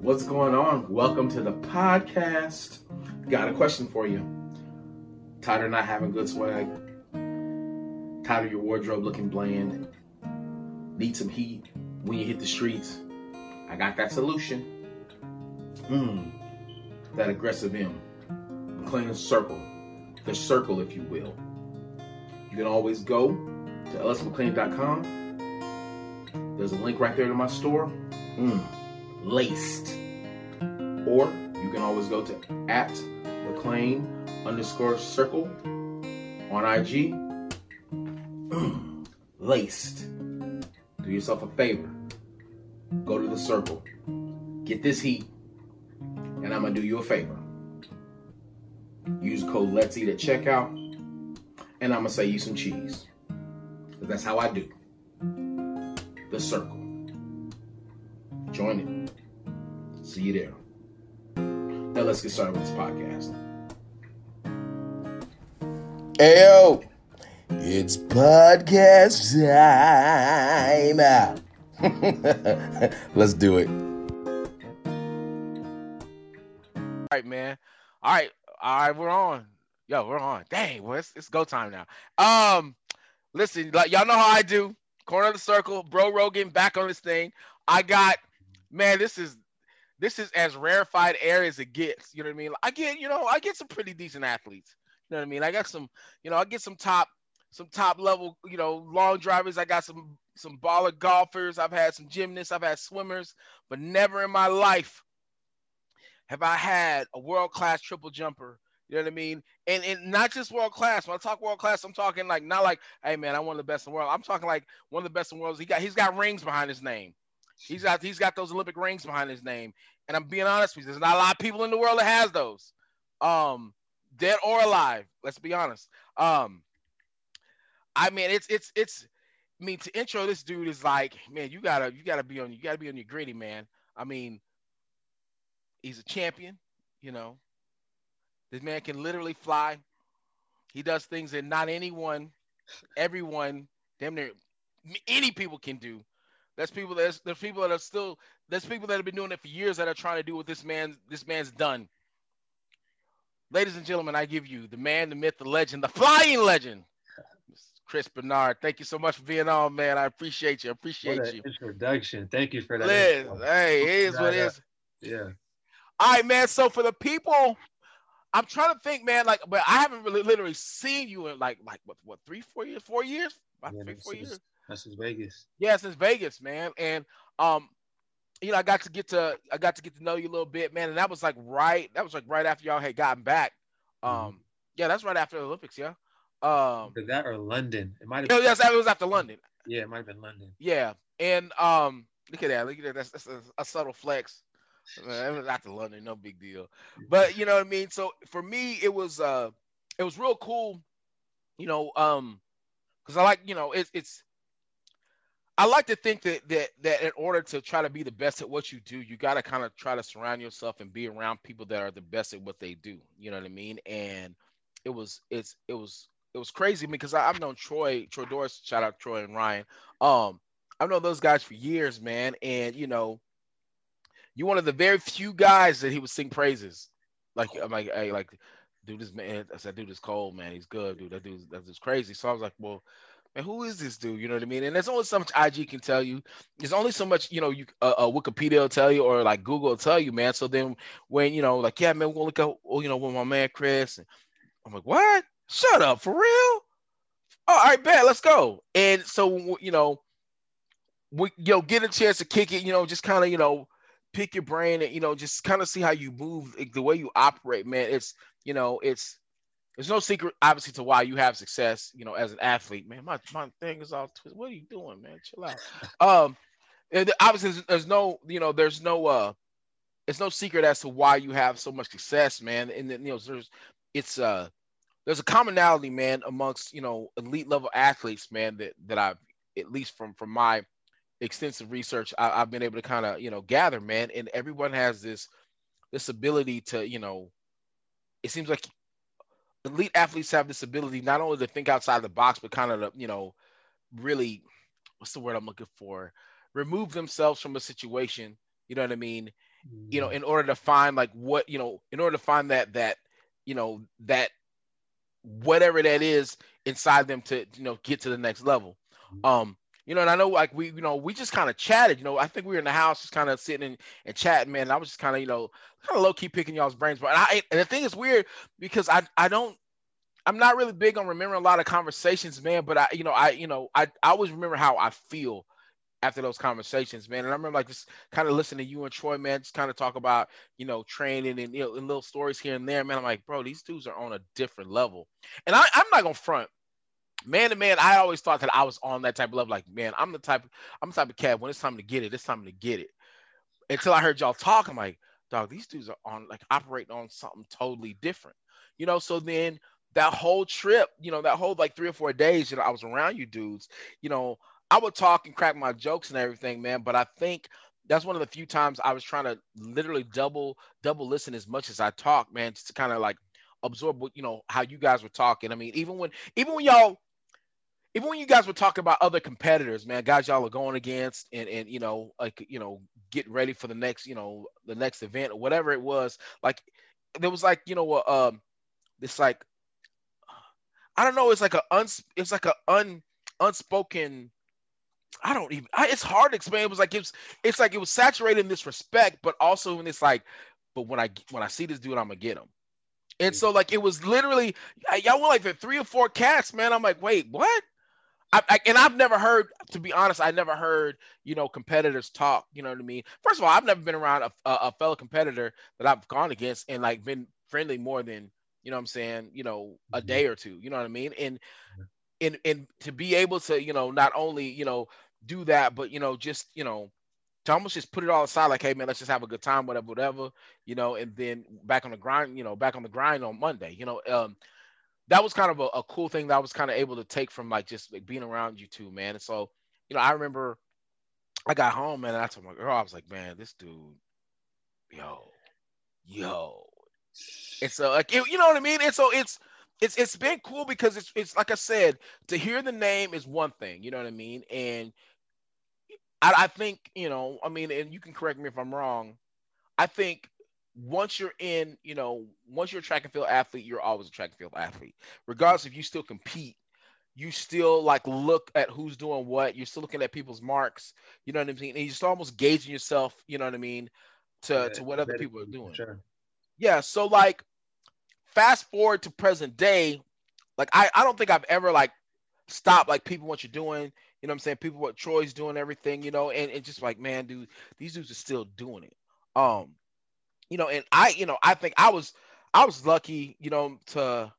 What's going on? Welcome to the podcast. Got a question for you. Tired of not having good swag? Tired of your wardrobe looking bland? Need some heat when you hit the streets? I got that solution. Mmm, that aggressive M. McLean Circle. The circle, if you will. You can always go to lsmcclain.com. There's a link right there to my store. Mmm, laced. Or you can always go to at McLean underscore circle on IG. Laced. Do yourself a favor. Go to the circle. Get this heat. And I'm going to do you a favor. Use code Let's Eat at checkout. And I'm going to say you some cheese. That's how I do. The circle. Join it. See you there. Now let's get started with this podcast. Ayo, it's podcast time. Let's do it. All right, man. All right, all right, we're on. Yo, we're on. Dang, well, it's, it's go time now. Um, listen, like y'all know how I do. Corner of the circle, bro Rogan back on this thing. I got, man, this is this is as rarefied air as it gets. You know what I mean? I get, you know, I get some pretty decent athletes. You know what I mean? I got some, you know, I get some top, some top level, you know, long drivers. I got some some baller golfers. I've had some gymnasts. I've had swimmers, but never in my life have I had a world class triple jumper. You know what I mean? And and not just world class. When I talk world class, I'm talking like not like, hey man, I'm one of the best in the world. I'm talking like one of the best in the world. He got he's got rings behind his name. He's got he's got those Olympic rings behind his name. And I'm being honest with you, there's not a lot of people in the world that has those. Um, dead or alive. Let's be honest. Um, I mean, it's it's it's. I mean, to intro this dude is like, man, you gotta you gotta be on you gotta be on your gritty, man. I mean, he's a champion. You know, this man can literally fly. He does things that not anyone, everyone, damn near any people can do. There's people there's there's people that are still there's people that have been doing it for years that are trying to do what this man this man's done. Ladies and gentlemen, I give you the man, the myth, the legend, the flying legend, Chris Benard. Thank you so much for being on, man. I appreciate you. I appreciate you. Introduction. Thank you for that. Liz, hey, it is what it is. Yeah. All right, man. So for the people, I'm trying to think, man. Like, but I haven't really literally seen you in like like what what three, four years, four years, about yeah three, four years. This is Vegas. Yeah, since Vegas, man. And um, you know, I got to get to I got to get to know you a little bit, man. And that was like right, that was like right after y'all had gotten back. Um, Mhm. yeah, that's right after the Olympics, yeah. Um, Did that or London? It might have. no, yes, that was after London. Yeah, it might have been London. Yeah, and um, look at that, look at that. That's, that's a, a subtle flex. It was after London, no big deal. But you know what I mean. So for me, it was uh, it was real cool, you know, um, because I like you know it's it's. I like to think that that that in order to try to be the best at what you do, you got to kind of try to surround yourself and be around people that are the best at what they do. You know what I mean? And it was it's it was it was crazy because I, I've known Troy Troy Doris. Shout out Troy and Ryan. Um, I've known those guys for years, man. And you know, you're one of the very few guys that he would sing praises. Like I'm like, hey, like, dude, this man. I said, dude is cold, man. He's good, dude. That dude that dude's crazy. So I was like, well, man, who is this dude? You know what I mean? And there's only so much IG can tell you. There's only so much, you know, you uh, uh, Wikipedia will tell you or like Google will tell you, man. So then when you know, like, yeah, man, we'll look at, oh, you know, with my man Chris. And I'm like, what? Shut up, for real? Oh, all right, bet, let's go. And so you know, we you know get a chance to kick it, you know, just kind of you know pick your brain and you know just kind of see how you move, the way you operate, man. It's you know, it's there's no secret, obviously, to why you have success, you know, as an athlete, man. My my thing is all twisted. What are you doing, man? Chill out. Um, obviously, there's, there's no, you know, there's no uh, it's no secret as to why you have so much success, man. And then you know, there's it's uh there's a commonality, man, amongst you know elite level athletes, man, that that I've at least from from my extensive research, I, I've been able to kind of you know gather, man, and everyone has this this ability to you know, it seems like elite athletes have this ability not only to think outside the box, but kind of to, you know really what's the word I'm looking for, remove themselves from a situation, you know what I mean, you know, in order to find like what, you know, in order to find that that, you know, that whatever that is inside them to, you know, get to the next level. Um, you know, and I know like we, you know, we just kind of chatted, you know, I think we were in the house just kind of sitting and, chatting, man. And I was just kind of, you know, kind of low key picking y'all's brains. But I, and the thing is weird because I, I don't, I'm not really big on remembering a lot of conversations, man. But I, you know, I, you know, I, I always remember how I feel after those conversations, man. And I remember like just kind of listening to you and Troy, man, just kind of talk about, you know, training and you know, and little stories here and there, man. I'm like, bro, these dudes are on a different level. And I, I'm not gonna front. Man to man, I always thought that I was on that type of level. Like, man, I'm the type, I'm the type of cat. When it's time to get it, it's time to get it. Until I heard y'all talk, I'm like, dog, these dudes are on like operating on something totally different. You know, so then that whole trip, you know, that whole like three or four days, you know, I was around you dudes, you know, I would talk and crack my jokes and everything, man. But I think that's one of the few times I was trying to literally double double listen as much as I talk, man, just to kind of like absorb what you know how you guys were talking. I mean, even when even when y'all even when you guys were talking about other competitors, man, guys y'all are going against and and you know, like you know, getting ready for the next, you know, the next event or whatever it was, like there was like, you know, uh, um this like I don't know, it's like a uns it's like a un unspoken I don't even. I, it's hard to explain. It was like it's it's like it was saturated in this respect, but also in this like, but when I when I see this dude, I'm gonna get him. And so like it was literally y'all were like the three or four cats, man. I'm like, wait, what? I, I, and I've never heard, to be honest, I never heard, you know, competitors talk. You know what I mean? First of all, I've never been around a, a, a fellow competitor that I've gone against and like been friendly more than, you know, what I'm saying, you know, a day or two. You know what I mean? And and and to be able to you know not only you know do that but you know just you know to almost just put it all aside like hey man let's just have a good time whatever whatever you know and then back on the grind you know back on the grind on monday you know um that was kind of a, a cool thing that i was kind of able to take from like just like being around you two man and so you know i remember i got home man and i told my girl i was like man this dude yo yo and so like it, you know what i mean and so it's it's it's been cool because it's it's like I said, to hear the name is one thing, you know what I mean? And I, I think, you know, I mean, and you can correct me if I'm wrong. I think once you're in, you know, once you're a track and field athlete, you're always a track and field athlete. Regardless if you still compete, you still like look at who's doing what, you're still looking at people's marks, you know what I mean? And you're just almost gauging yourself, you know what I mean, to, Yeah, to what other people are doing. Sure. Yeah. So like fast forward to present day, like I, I don't think I've ever like stopped like people what you're doing. You know what I'm saying? People what Troy's doing, everything, you know, and, and just like, man, dude, these dudes are still doing it. Um, you know, and I, you know, I think I was I was lucky, you know, to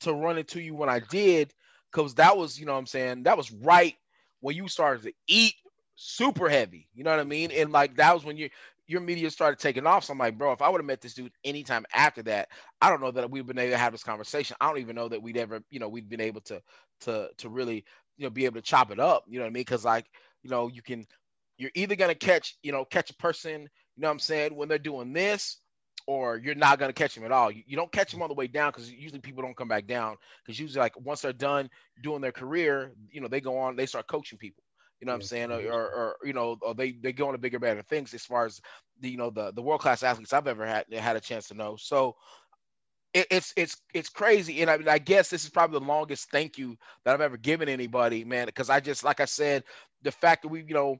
to run into you when I did, because that was, you know I'm saying, that was right when you started to eat super heavy. You know what I mean? And like that was when you your media started taking off. So I'm like, bro, if I would have met this dude anytime after that, I don't know that we've been able to have this conversation. I don't even know that we'd ever, you know, we'd been able to to to really, you know, be able to chop it up. You know what I mean? Because like, you know, you can, you're either gonna catch, you know, catch a person, you know what I'm saying, when they're doing this, or you're not gonna catch them at all. You, you don't catch them on the way down because usually people don't come back down because usually like once they're done doing their career, you know, they go on, they start coaching people. You know what I'm saying? Or, or, or you know, or they they go on to bigger, better things as far as the you know the the world class athletes I've ever had had a chance to know. So it, it's it's it's crazy, and I mean I guess this is probably the longest thank you that I've ever given anybody, man. Because I just like I said, the fact that we you know,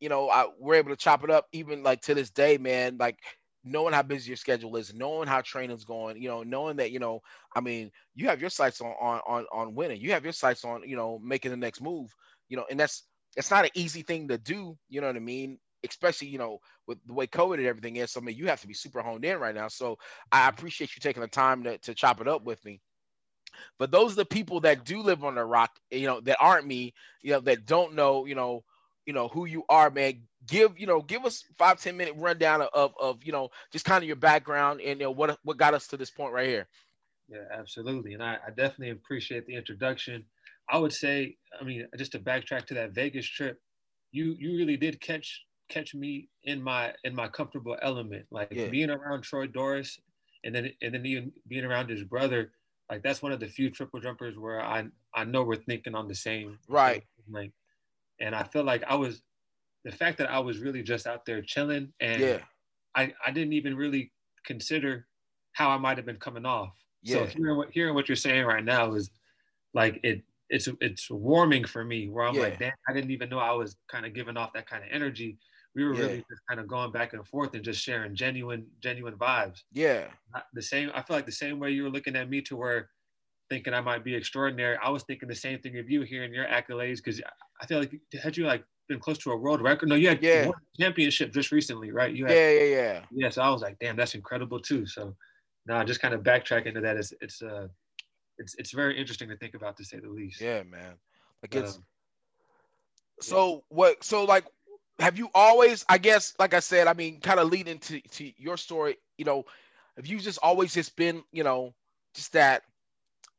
you know, I, we're able to chop it up even like to this day, man. Like knowing how busy your schedule is, knowing how training's going, you know, knowing that you know, I mean, you have your sights on on on, on winning, you have your sights on you know making the next move, you know, and that's it's not an easy thing to do, you know what I mean? Especially, you know, with the way COVID and everything is. So I mean, you have to be super honed in right now. So I appreciate you taking the time to, to chop it up with me. But those are the people that do live on the rock, you know, that aren't me, you know, that don't know, you know, you know who you are, man. Give, you know, give us five ten minute rundown of, of, you know, just kind of your background and you know what what got us to this point right here. Yeah, absolutely. And I, I definitely appreciate the introduction. I would say, I mean, just to backtrack to that Vegas trip, you you really did catch catch me in my in my comfortable element. Like Yeah. being around Troy Doris and then and then even being around his brother, like that's one of the few triple jumpers where I I know we're thinking on the same Right. Like and I feel like I was the fact that I was really just out there chilling and Yeah. I I didn't even really consider how I might have been coming off. Yeah. So hearing what hearing what you're saying right now is like it it's it's warming for me where I'm Yeah. like, damn, I didn't even know I was kind of giving off that kind of energy. We were Yeah. really just kind of going back and forth and just sharing genuine, genuine vibes. Yeah. The same, I feel like the same way you were looking at me to where thinking I might be extraordinary. I was thinking the same thing of you hearing your accolades because I feel like had you like been close to a world record? No, you had Yeah. championship just recently, right? You Yeah. had Yeah. Yeah. yeah, so I was like, damn, that's incredible too. So now just kind of backtrack into that. It's it's uh it's it's very interesting to think about to say the least. Yeah, man. Like it's um, so what so like have you always i guess like i said i mean kind of leading to to your story you know have you just always just been you know just that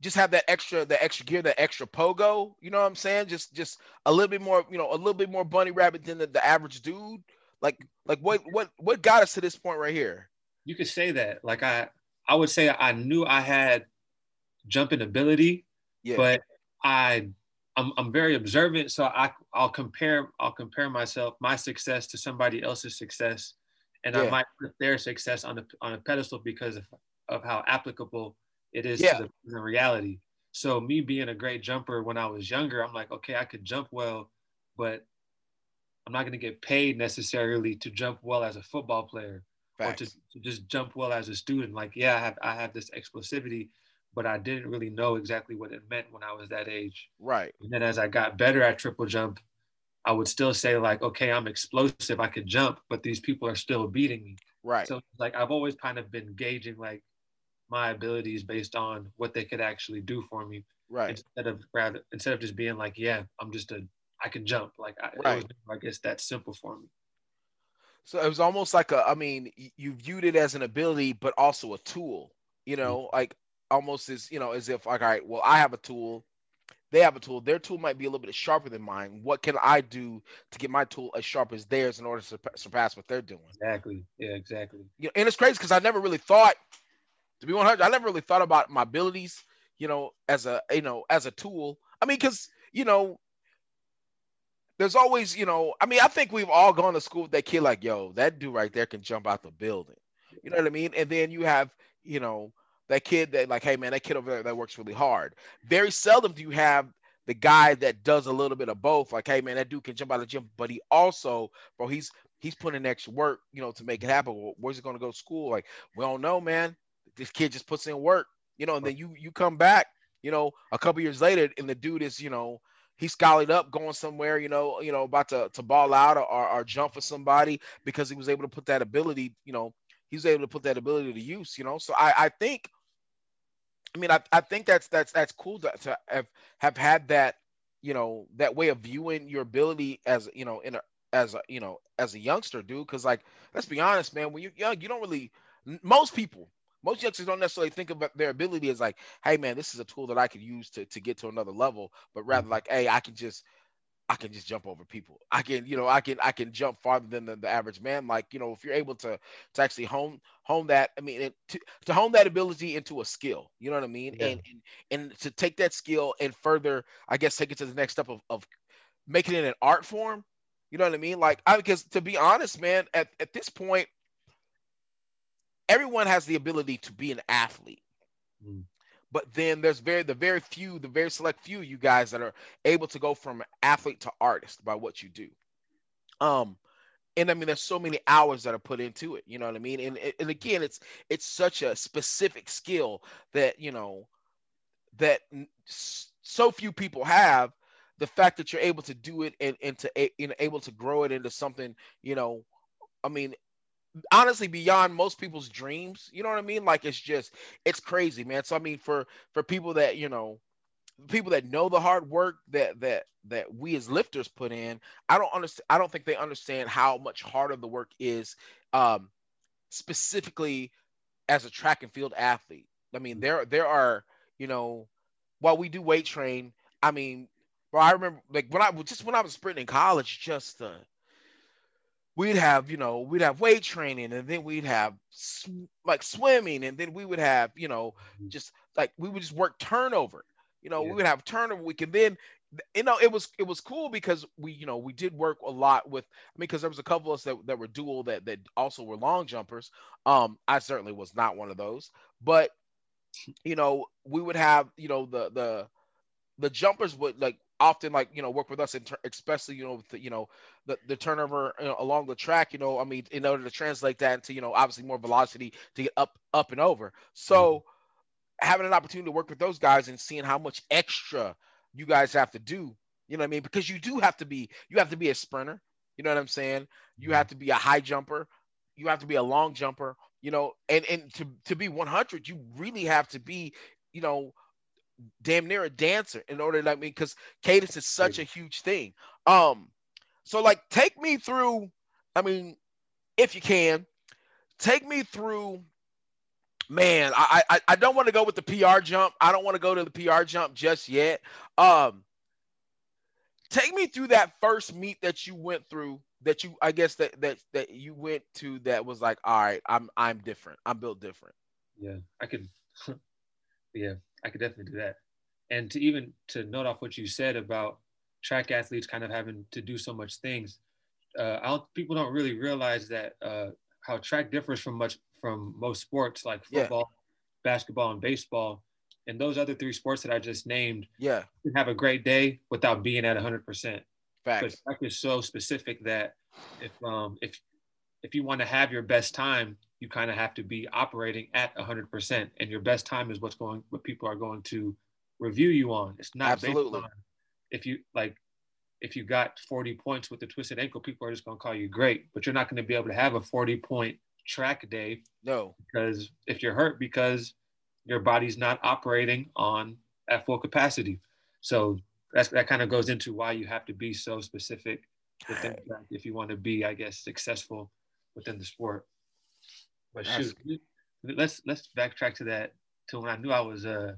just have that extra the extra gear that extra pogo you know what i'm saying? Just just a little bit more you know a little bit more bunny rabbit than the, the average dude. Like like what what what got us to this point right here? You could say that. Like I I would say I knew I had jumping ability, yeah. but I I'm, I'm very observant, so I I'll compare I'll compare myself my success to somebody else's success, and Yeah. I might put their success on a on a pedestal because of, of how applicable it is Yeah. to the, the reality. So me being a great jumper when I was younger, I'm like, okay, I could jump well, but I'm not going to get paid necessarily to jump well as a football player or to, to just jump well as a student. Like, yeah, I have I have this explosivity, but I didn't really know exactly what it meant when I was that age. right And then as I got better at triple jump, I would still say like, okay, I'm explosive, I could jump, but these people are still beating me. right So like I've always kind of been gauging like my abilities based on what they could actually do for me right instead of rather instead of just being like, yeah, I'm just a I can jump. Like I, Right. I guess that's simple for me. So it was almost like a, I mean, you viewed it as an ability, but also a tool, you mm-hmm. know, like almost as, you know, as if like, all right, well, I have a tool, they have a tool, their tool might be a little bit sharper than mine. What can I do to get my tool as sharp as theirs in order to surpass what they're doing? Exactly. Yeah, exactly. You know, and it's crazy because I never really thought, to be 100, I never really thought about my abilities, you know, as a, you know, as a tool. I mean, because, you know, there's always, you know, I mean, I think we've all gone to school with that kid like, yo, that dude right there can jump out the building. You know what I mean? And then you have, you know, that kid that like, hey man, that kid over there that works really hard. Very seldom do you have the guy that does a little bit of both. Like, hey man, that dude can jump out of the gym, but he also, bro, he's he's putting extra work, you know, to make it happen. Where's he gonna go to school? Like, we don't know, man. This kid just puts in work, you know, and then you you come back, you know, a couple years later, and the dude is, you know, he's schollied up, going somewhere, you know, you know, about to, to ball out or, or, or jump for somebody because he was able to put that ability, you know, he was able to put that ability to use, you know. So I, I think, I mean, I, I think that's that's that's cool to, to have have had that, you know, that way of viewing your ability as you know in a as a you know as a youngster, dude. Because like, let's be honest, man, when you're young, you don't really most people. Most youngsters don't necessarily think about their ability as like, hey man, this is a tool that I could use to, to get to another level, but rather mm-hmm. like, hey, I can just I can just jump over people. I can, you know, I can I can jump farther than the, the average man. Like, you know, if you're able to to actually hone hone that, I mean, to, to hone that ability into a skill, you know what I mean, Yeah. and, and and to take that skill and further, I guess, take it to the next step of of making it an art form. You know what I mean? Like, I because to be honest, man, at at this point, everyone has the ability to be an athlete. Mm. But then there's very the very few, the very select few you guys that are able to go from athlete to artist by what you do. Um, and I mean, there's so many hours that are put into it. You know what I mean? And and again, it's it's such a specific skill that you know that so few people have. The fact that you're able to do it and, and to a- you know, able to grow it into something, you know, I mean, honestly beyond most people's dreams you know what i mean? Like it's just it's crazy man. So i mean for for people that you know people that know the hard work that that that we as lifters put in i don't understand i don't think they understand how much harder the work is um specifically as a track and field athlete. I mean there there are you know while we do weight train i mean bro i remember like when i just when i was sprinting in college just uh we'd have you know we'd have weight training and then we'd have sw- like swimming and then we would have you know Mhm. just like we would just work turnover you know Yeah. we would have turnover week and then you know, it was it was cool because we, you know, we did work a lot with. I mean, because there was a couple of us that, that were dual that that also were long jumpers. Um, I certainly was not one of those, but you know, we would have, you know, the the the jumpers would like often like you know work with us in ter- especially you know with the, you know the, the turnover you know, along the track you know i mean in order to translate that into you know obviously more velocity to get up up and over. So mm-hmm. having an opportunity to work with those guys and seeing how much extra you guys have to do you know what i mean? Because you do have to be you have to be a sprinter you know what i'm saying? You have to be a high jumper. You have to be a long jumper you know? And and to to be 100 you really have to be you know damn near a dancer in order to, I mean, because cadence is such a huge thing. Um, so like take me through, I mean, if you can, take me through. Man, I I, I don't want to go with the PR jump. I don't want to go to the PR jump just yet. Um, take me through that first meet that you went through that you I guess that that that you went to that was like, all right, I'm I'm different. I'm built different. Yeah, I could yeah, I could definitely do that. And to even to note off what you said about track athletes kind of having to do so much things, uh, I don't, people don't really realize that uh, how track differs from much from most sports like football, yeah. basketball, and baseball. And those other three sports that I just named, yeah, you have a great day without being at 100. percent Facts. Track is so specific that if um if if you want to have your best time, you kind of have to be operating at 100% and your best time is what's going what people are going to review you on. It's not absolutely. on, if you like if you got 40 points with the twisted ankle people are just going to call you great but you're not going to be able to have a 40 point track day no. because if you're hurt because your body's not operating on at full capacity. So that's, that kind of goes into why you have to be so specific if you want to be i guess successful within the sport but shoot, let's let's backtrack to that to when I knew I was uh,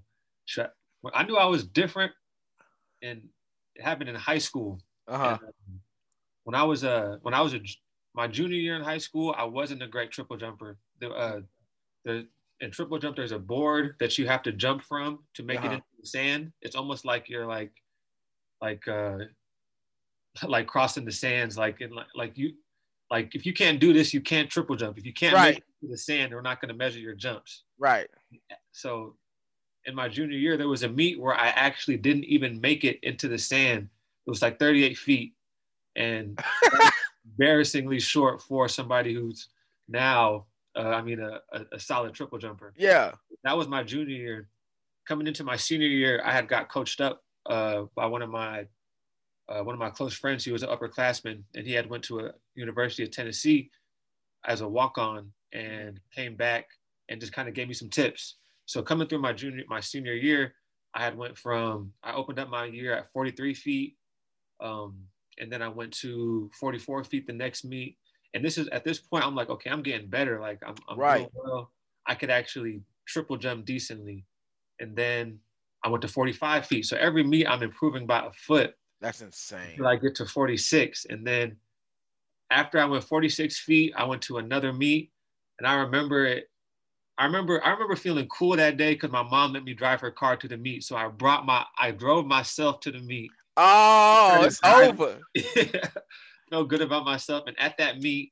I knew I was different, and it happened in high school. Uh-huh. And, um, when I was uh when I was a my junior year in high school, I wasn't a great triple jumper. The uh the in triple jump, there's a board that you have to jump from to make uh-huh. it into the sand. It's almost like you're like like uh like crossing the sands, like in like, like you like if you can't do this, you can't triple jump. If you can't right. make it to the sand, we're not going to measure your jumps. Right. So in my junior year, there was a meet where I actually didn't even make it into the sand. It was like 38 feet and embarrassingly short for somebody who's now, uh, I mean, a, a, a solid triple jumper. Yeah. That was my junior year. Coming into my senior year, I had got coached up uh, by one of my uh, one of my close friends, he was an upperclassman, and he had went to a University of Tennessee as a walk-on, and came back and just kind of gave me some tips. So coming through my junior, my senior year, I had went from I opened up my year at 43 feet, um, and then I went to 44 feet the next meet. And this is at this point, I'm like, okay, I'm getting better. Like I'm, I'm right. well. I could actually triple jump decently, and then I went to 45 feet. So every meet, I'm improving by a foot. That's insane. I get to 46. And then after I went 46 feet, I went to another meet. And I remember it. I remember I remember feeling cool that day because my mom let me drive her car to the meet. So I brought my I drove myself to the meet. Oh, it's over. Felt good about myself. And at that meet,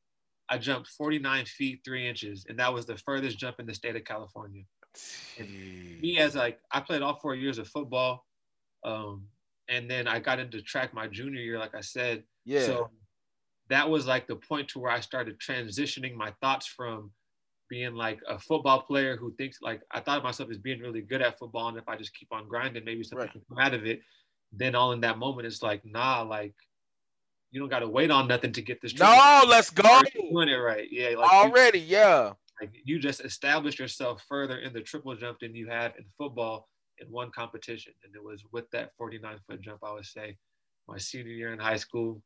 I jumped 49 feet, three inches. And that was the furthest jump in the state of California. me as like I played all four years of football. Um, and then I got into track my junior year, like I said. Yeah. So that was like the point to where I started transitioning my thoughts from being like a football player who thinks like I thought of myself as being really good at football, and if I just keep on grinding, maybe something right. can come out of it. Then all in that moment, it's like, nah, like you don't got to wait on nothing to get this. No, let's go. Doing it right, yeah. Like Already, you, yeah. Like you just established yourself further in the triple jump than you have in football in one competition, and it was with that 49 foot jump. I would say my senior year in high school.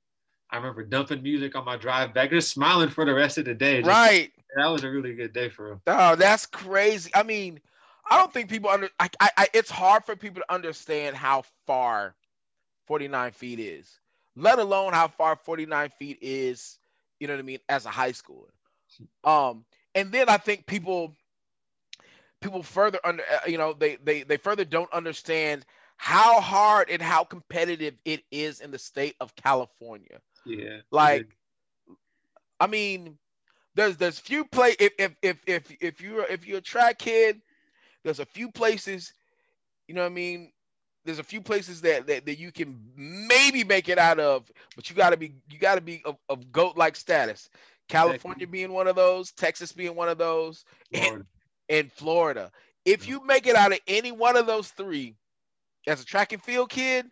I remember dumping music on my drive back, just smiling for the rest of the day. Just, right. That was a really good day for him. Oh, that's crazy. I mean, I don't think people under. I, I, I, it's hard for people to understand how far 49 feet is, let alone how far 49 feet is. You know what I mean? As a high schooler. Um, and then I think people people further under uh, you know they they they further don't understand how hard and how competitive it is in the state of California. Yeah. Like, I mean, there's there's few play if if if if if you're if you're a track kid, there's a few places, you know what I mean. There's a few places that that, that you can maybe make it out of, but you gotta be you gotta be of, of goat like status. California being one of those, Texas being one of those, and, and Florida. If you make it out of any one of those three, as a track and field kid,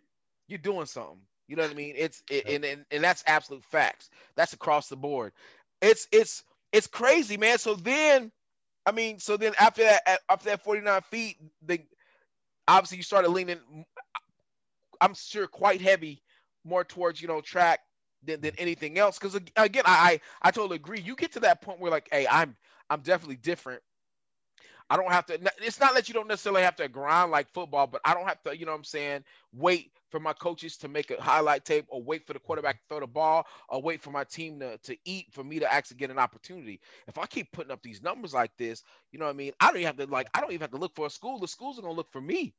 you're doing something. You know what I mean? It's it, and, and and that's absolute facts. That's across the board. It's it's it's crazy, man. So then, I mean, so then after that, after that 49 feet, the obviously you started leaning. I'm sure quite heavy, more towards you know track than, than anything else. Because again, I I totally agree. You get to that point where like, hey, I'm I'm definitely different. I don't have to. It's not that you don't necessarily have to grind like football, but I don't have to. You know what I'm saying? Wait for my coaches to make a highlight tape, or wait for the quarterback to throw the ball, or wait for my team to to eat for me to actually get an opportunity. If I keep putting up these numbers like this, you know what I mean? I don't even have to like. I don't even have to look for a school. The schools are gonna look for me.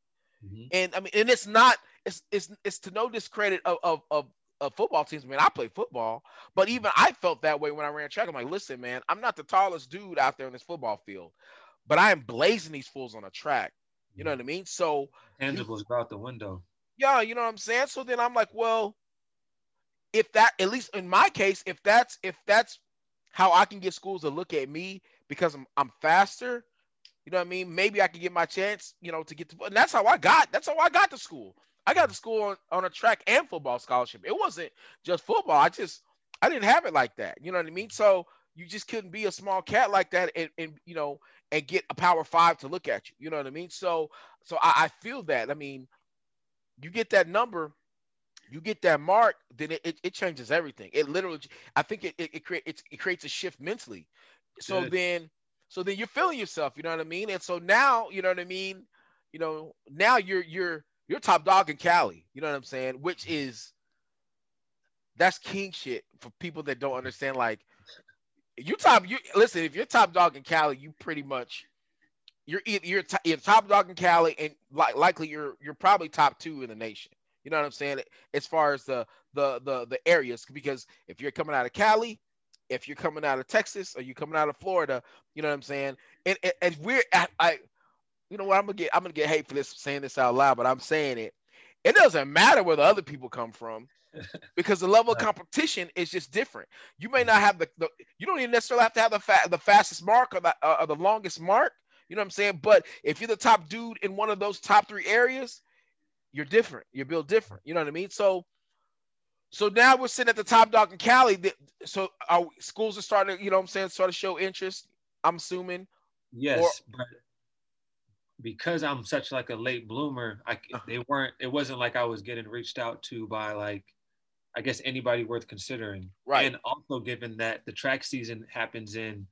Mm-hmm. And I mean, and it's not. It's it's it's to no discredit of of of of football teams. I mean, I play football, but even I felt that way when I ran track. I'm like, listen, man, I'm not the tallest dude out there in this football field but I am blazing these fools on a track. You know what I mean? So tangibles go out the window. Yeah, you know what I'm saying? So then I'm like, well, if that at least in my case, if that's if that's how I can get schools to look at me because I'm I'm faster, you know what I mean? Maybe I can get my chance, you know, to get to and that's how I got that's how I got to school. I got to school on, on a track and football scholarship. It wasn't just football. I just I didn't have it like that. You know what I mean? So you just couldn't be a small cat like that and, and you know and get a power five to look at you. You know what I mean? So so I, I feel that. I mean, you get that number, you get that mark, then it, it, it changes everything. It literally, I think it it, it, create, it, it creates a shift mentally. So Good. then so then you're feeling yourself, you know what I mean? And so now, you know what I mean? You know, now you're you're you're top dog in Cali, you know what I'm saying? Which is that's king shit for people that don't understand like you top you listen if you're top dog in Cali, you pretty much you're you're, you're top dog in Cali, and like likely you're you're probably top two in the nation. You know what I'm saying? As far as the the the the areas, because if you're coming out of Cali, if you're coming out of Texas, or you coming out of Florida, you know what I'm saying? And and, and we're I, you know what I'm gonna get I'm gonna get hate for this saying this out loud, but I'm saying it. It doesn't matter where the other people come from because the level of competition is just different. You may not have the, the you don't even necessarily have to have the fa- the fastest mark or the uh, or the longest mark. You know what I'm saying? But if you're the top dude in one of those top three areas, you're different. You're built different. You know what I mean? So, so now we're sitting at the top dog in Cali. So our schools are starting to, you know what I'm saying, sort of show interest. I'm assuming. Yes, or, but because I'm such like a late bloomer, I uh-huh. they weren't. It wasn't like I was getting reached out to by like I guess anybody worth considering. Right. And also given that the track season happens in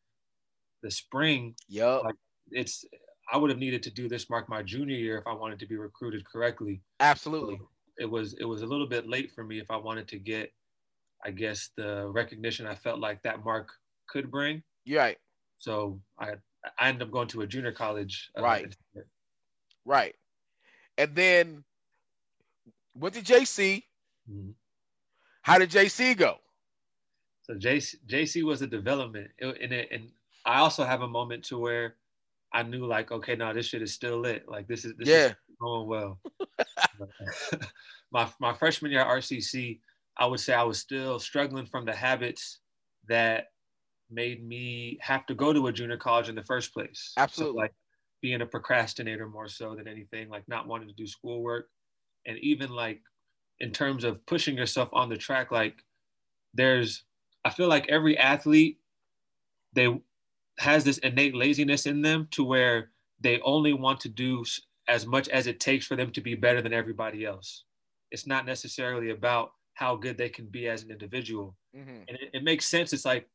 the spring. Yep. Like it's I would have needed to do this mark my junior year if I wanted to be recruited correctly. Absolutely. So it was it was a little bit late for me if I wanted to get I guess the recognition I felt like that mark could bring. You're right. So I I ended up going to a junior college. Uh, right. Right. And then went to JC. Mm-hmm. How did JC go? So JC, JC was a development, and it, and I also have a moment to where I knew like, okay, now this shit is still lit. Like this is this yeah. is going well. my my freshman year at RCC, I would say I was still struggling from the habits that made me have to go to a junior college in the first place. Absolutely. So like being a procrastinator more so than anything, like not wanting to do schoolwork, and even like in terms of pushing yourself on the track like there's i feel like every athlete they has this innate laziness in them to where they only want to do as much as it takes for them to be better than everybody else. It's not necessarily about how good they can be as an individual. Mm-hmm. and it, it, makes sense. It's like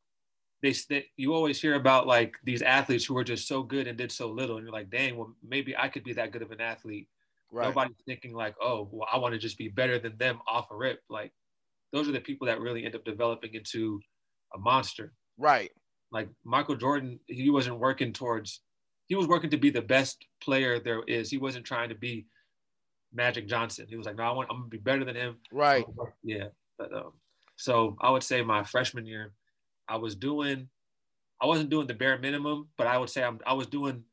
they, they you always hear about like these athletes who are just so good and did so little and you're like dang well maybe i could be that good of an athlete Right. Nobody's thinking like, oh, well, I want to just be better than them off a rip. Like, those are the people that really end up developing into a monster. Right. Like Michael Jordan, he wasn't working towards. He was working to be the best player there is. He wasn't trying to be Magic Johnson. He was like, no, I want, I'm gonna be better than him. Right. Yeah. But um, so I would say my freshman year, I was doing, I wasn't doing the bare minimum, but I would say I'm, I was doing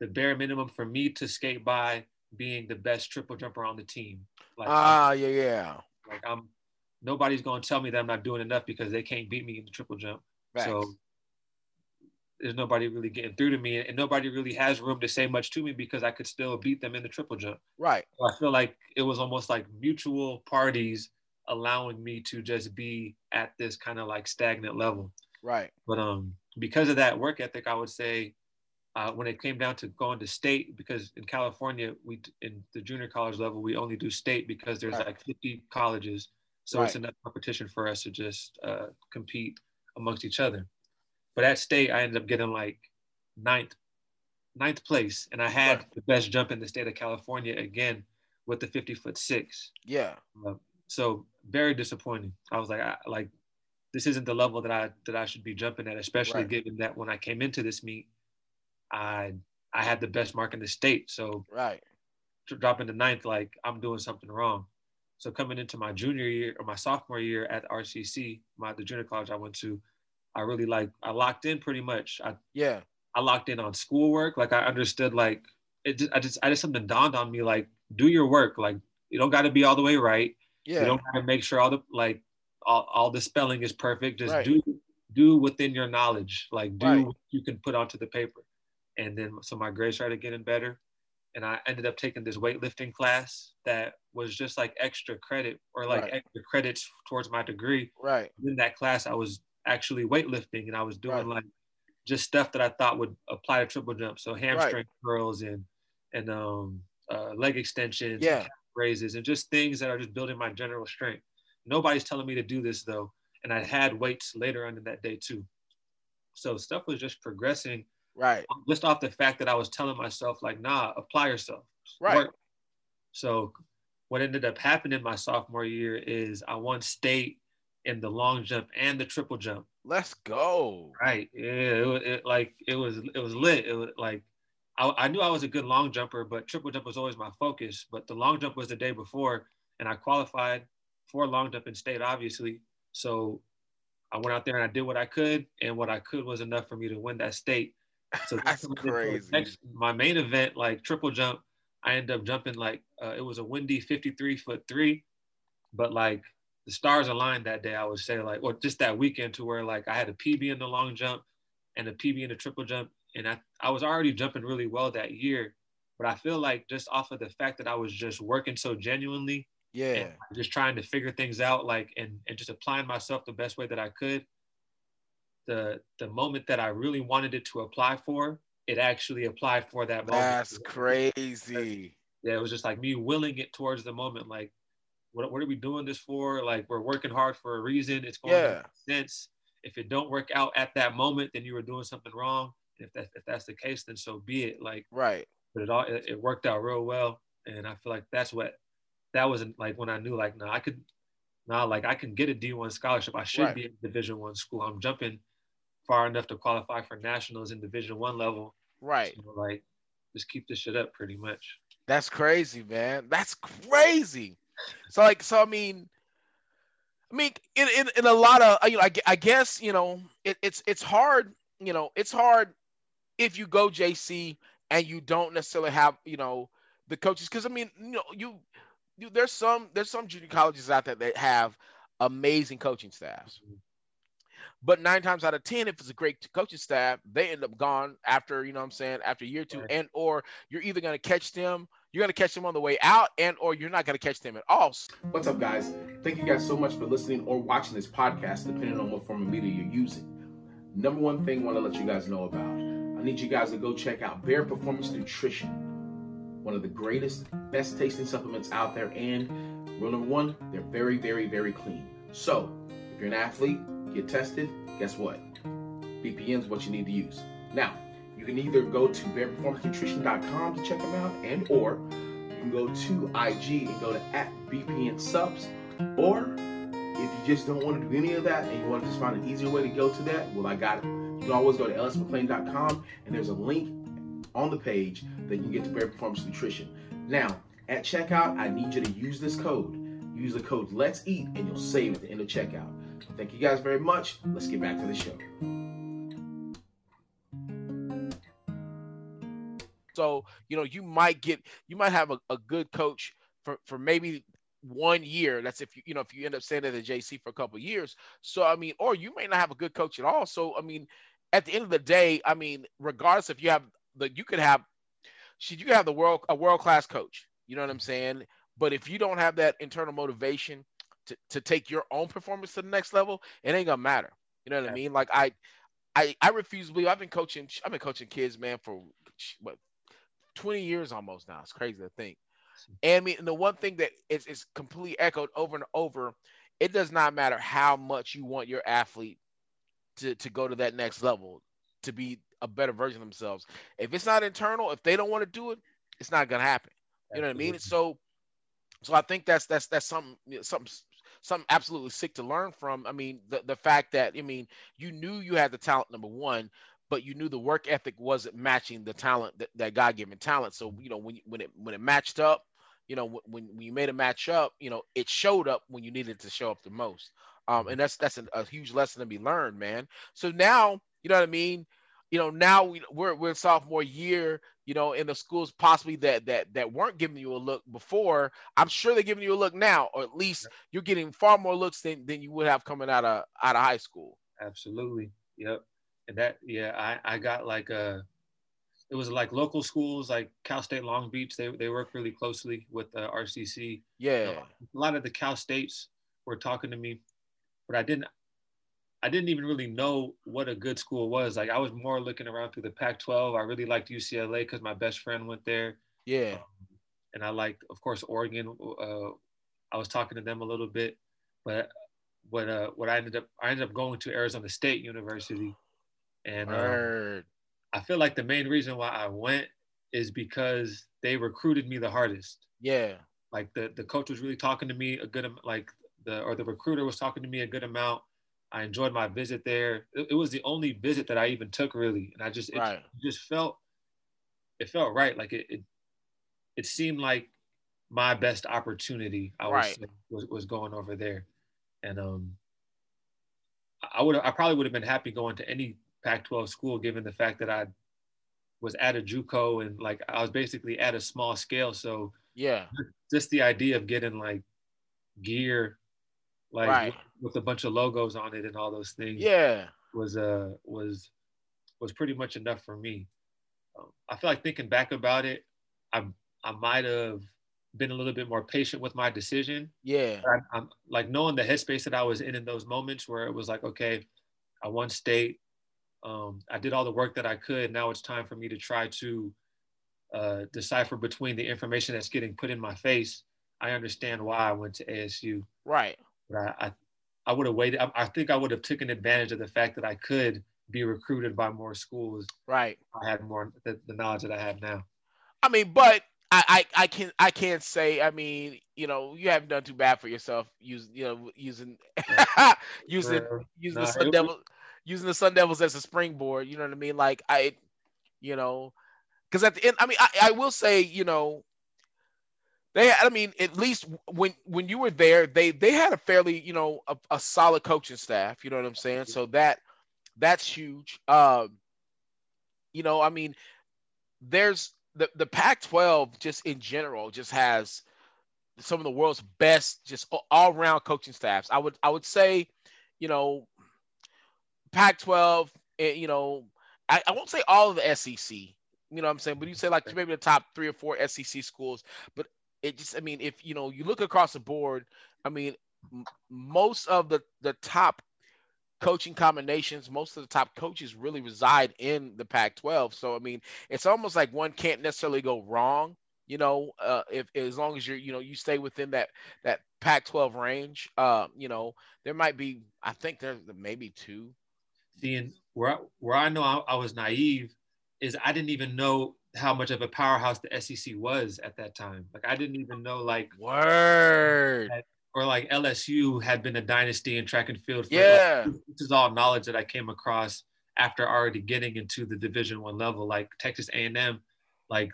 the bare minimum for me to skate by being the best triple jumper on the team. Like, Ah, yeah, yeah. like I'm, nobody's gonna tell me that I'm not doing enough because they can't beat me in the triple jump. Facts. So there's nobody really getting through to me, and nobody really has room to say much to me because I could still beat them in the triple jump. right. So I feel like it was almost like mutual parties allowing me to just be at this kind of like stagnant level. Right. But um, because of that work ethic, I would say uh, when it came down to going to state, because in California, we in the junior college level, we only do state because there's Right. like 50 colleges, so it's enough competition for us to just uh, compete amongst each other. But at state, I ended up getting like ninth, ninth place, and I had Right. the best jump in the state of California again with the 50 foot six. Yeah. Uh, so very disappointing. I was like, I, like this isn't the level that I that I should be jumping at, especially Right. given that when I came into this meet, I I had the best mark in the state. So Right. to drop into ninth, like I'm doing something wrong. So coming into my junior year or my sophomore year at RCC, my the junior college I went to, I really like I locked in pretty much. I Yeah. I locked in on schoolwork. Like I understood like it just I just I just something dawned on me like do your work. Like you don't got to be all the way right. Yeah. You don't got to make sure all the like all, all the spelling is perfect. Just Right. do do within your knowledge. Like do Right. what you can put onto the paper. And then so my grades started getting better. And I ended up taking this weightlifting class that was just like extra credit or like Right. extra credits towards my degree. Right. In that class, I was actually weightlifting and I was doing Right. like just stuff that I thought would apply to triple jump. So hamstring curls and and um uh, leg extensions, Yeah. raises, and just things that are just building my general strength. Nobody's telling me to do this though, and I had weights later on in that day too. So stuff was just progressing Right. just off the fact that I was telling myself like, nah, apply yourself. Right. Work. So what ended up happening my sophomore year is I won state in the long jump and the triple jump. Let's go. Right. Yeah. It, was it, like it was it was lit. It was like I, I knew I was a good long jumper, but triple jump was always my focus. But the long jump was the day before, and I qualified for long jump in state, obviously. So I went out there and I did what I could, and what I could was enough for me to win that state. So That's crazy. Next, my main event, like triple jump, I ended up jumping like uh, it was a windy 53 foot three, but like the stars aligned that day. I would say like, or just that weekend to where like I had a PB in the long jump and a PB in the triple jump, and I I was already jumping really well that year, but I feel like just off of the fact that I was just working so genuinely Yeah. just trying to figure things out like and, and just applying myself the best way that i could the the moment that i really wanted it to apply for it actually applied for that moment. That's crazy. yeah it was just like me willing it towards the moment like what, what are we doing this for? Like we're working hard for a reason. It's going Yeah. to make sense. If it don't work out at that moment then you were doing something wrong. If that if that's the case then so be it. Like Right. but it all it, it worked out real well. And i feel like that's what that wasn't like when i knew like no i could now like i can get a d1 scholarship. I should Right. be in division one school. I'm jumping far enough to qualify for nationals in division one level Right. so, like just keep this shit up pretty much That's crazy, man. That's crazy. So like, so I mean, I mean, in in, in a lot of you know, I, I guess you know, it, it's it's hard. You know, it's hard if you go JC and you don't necessarily have you know the coaches because I mean, you know, you, you there's some there's some junior colleges out there that have amazing coaching staffs. Mm-hmm. But nine times out of ten, if it's a great coaching staff, they end up gone after you know what I'm saying after a year or two, Right. and or you're either gonna catch them, you're gonna catch them on the way out, and or you're not gonna catch them at all. What's up, guys? Thank you guys so much for listening or watching this podcast, depending on what form of media you're using. Number one thing I want to let you guys know about I need you guys to go check out Bare Performance Nutrition, one of the greatest, best tasting supplements out there. And rule number one, they're very, very, very clean. So, if you're an athlete, get tested, guess what? BPN is what you need to use. Now, you can either go to bareperformancenutrition.com to check them out, and or you can go to IG and go to at BPN subs. Or if you just don't want to do any of that and you want to just find an easier way to go to that, well, I got it. You can always go to lsmcclain.com and there's a link on the page that you can get to Bare Performance Nutrition. Now, At checkout, I need you to use this code. Use the code Let's Eat, and you'll save at the end of checkout. Thank you guys very much. Let's get back to the show. So, you know, you might get, you might have a, a good coach for, for maybe one year. That's if you, you know, if you end up staying at the JC for a couple years. So, I mean, or you may not have a good coach at all. So, I mean, at the end of the day, I mean, regardless if you have the, you could have, should you have the world, a world class coach, you know what I'm saying? But if you don't have that internal motivation to, to take your own performance to the next level, it ain't gonna matter. You know what I mean? Like I, I, I refuse to believe I've been coaching, I've been coaching kids, man, for what 20 years almost now. It's crazy to think. And I mean, and the one thing that is, is completely echoed over and over, it does not matter how much you want your athlete to, to go to that next level, to be a better version of themselves. If it's not internal, if they don't want to do it, it's not gonna happen. You know what I mean? So, so I think that's that's that's something something something absolutely sick to learn from. I mean, the the fact that I mean, you knew you had the talent number one, but you knew the work ethic wasn't matching the talent that, that God given talent. So you know when when it when it matched up, you know when when you made a match up, you know it showed up when you needed to show up the most. Um, and that's that's a, a huge lesson to be learned, man. So now you know what I mean. You know now we, we're we're sophomore year. You know in the schools possibly that that that weren't giving you a look before. I'm sure they're giving you a look now, or at least you're getting far more looks than than you would have coming out of out of high school. Absolutely. Yep and that yeah i i got like a it was like local schools like cal state long beach they, they work really closely with the rcc yeah a lot of the cal states were talking to me but i didn't i didn't even really know what a good school was like i was more looking around through the pac 12 i really liked ucla because my best friend went there yeah um, and i liked of course oregon uh, i was talking to them a little bit but what uh what i ended up i ended up going to arizona state university and um, I feel like the main reason why I went is because they recruited me the hardest. Yeah. Like the, the coach was really talking to me a good like the or the recruiter was talking to me a good amount. I enjoyed my visit there. It, it was the only visit that I even took really, and I just it right. just felt it felt right. Like it, it it seemed like my best opportunity. I right. was, was was going over there, and um, I would I probably would have been happy going to any Pac-12 school, given the fact that I was at a JUCO and like I was basically at a small scale. So yeah, just the idea of getting like gear, like right. with, a bunch of logos on it and all those things, yeah, was uh was was pretty much enough for me. Um, I feel like thinking back about it, I I might have been a little bit more patient with my decision. Yeah, I, I'm like knowing the headspace that I was in in those moments where it was like, okay, I won state, um, I did all the work that I could. Now it's time for me to try to uh, decipher between the information that's getting put in my face. I understand why I went to ASU. Right. But I, I, I would have waited. I, I, think I would have taken advantage of the fact that I could be recruited by more schools. Right. I had more the, the knowledge that I have now. I mean, but I, I, I can I can't say. I mean, you know, you haven't done too bad for yourself. Using you know using using using the Sun Devil using the Sun Devils as a springboard. You know what I mean? Like I, you know, because at the end, I mean, I, I will say, you know, they, I mean, at least when when you were there, they they had a fairly, you know, a, a solid coaching staff. You know what I'm saying? So that that's huge. Um, you know, I mean, there's the the Pac-12 just in general just has some of the world's best just all around coaching staffs. I would I would say, you know, Pac-12, eh, you know, I, I won't say all of the SEC, you know what I'm saying, but you say like maybe the top three or four SEC schools. But it just, I mean, if you know, you look across the board, I mean, m- most of the the top coaching combinations, most of the top coaches really reside in the Pac-12. So I mean, it's almost like one can't necessarily go wrong. You know, uh, if as long as you're, you know, you stay within that that Pac-12 range. Uh, you know, there might be, I think there's maybe two seeing where where I know I, I, was naive is I didn't even know how much of a powerhouse the SEC was at that time. Like I didn't even know like word or like LSU had been a dynasty in track and field. For, yeah, like, this is all knowledge that I came across after already getting into the Division One level. Like Texas A&M, like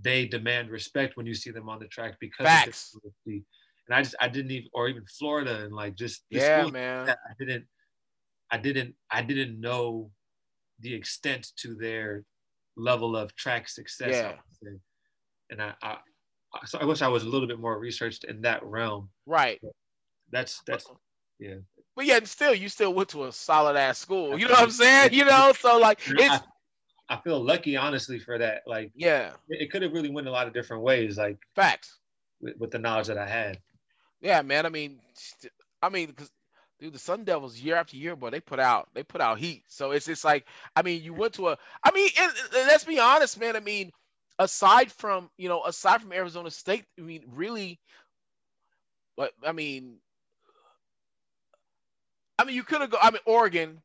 they demand respect when you see them on the track because Facts. of their and I just I didn't even or even Florida and like just the Yeah, man. I didn't I didn't I didn't know the extent to their level of track success. Yeah. say. And I, I I- so I wish I was a little bit more researched in that realm. Right. That's that's yeah. But yeah, and still, you still went to a solid ass school. You know what I'm saying? You know, so like it's I, I feel lucky honestly for that. Like yeah, it, it could have really went a lot of different ways, like facts. with, with the knowledge that I had. Yeah, man. I mean, I mean, because dude, the Sun Devils year after year, boy, they put out they put out heat. So it's just like, I mean, you went to a. I mean, and, and let's be honest, man. I mean, aside from you know, aside from Arizona State, I mean, really, but I mean, I mean, you could have go. I mean, Oregon.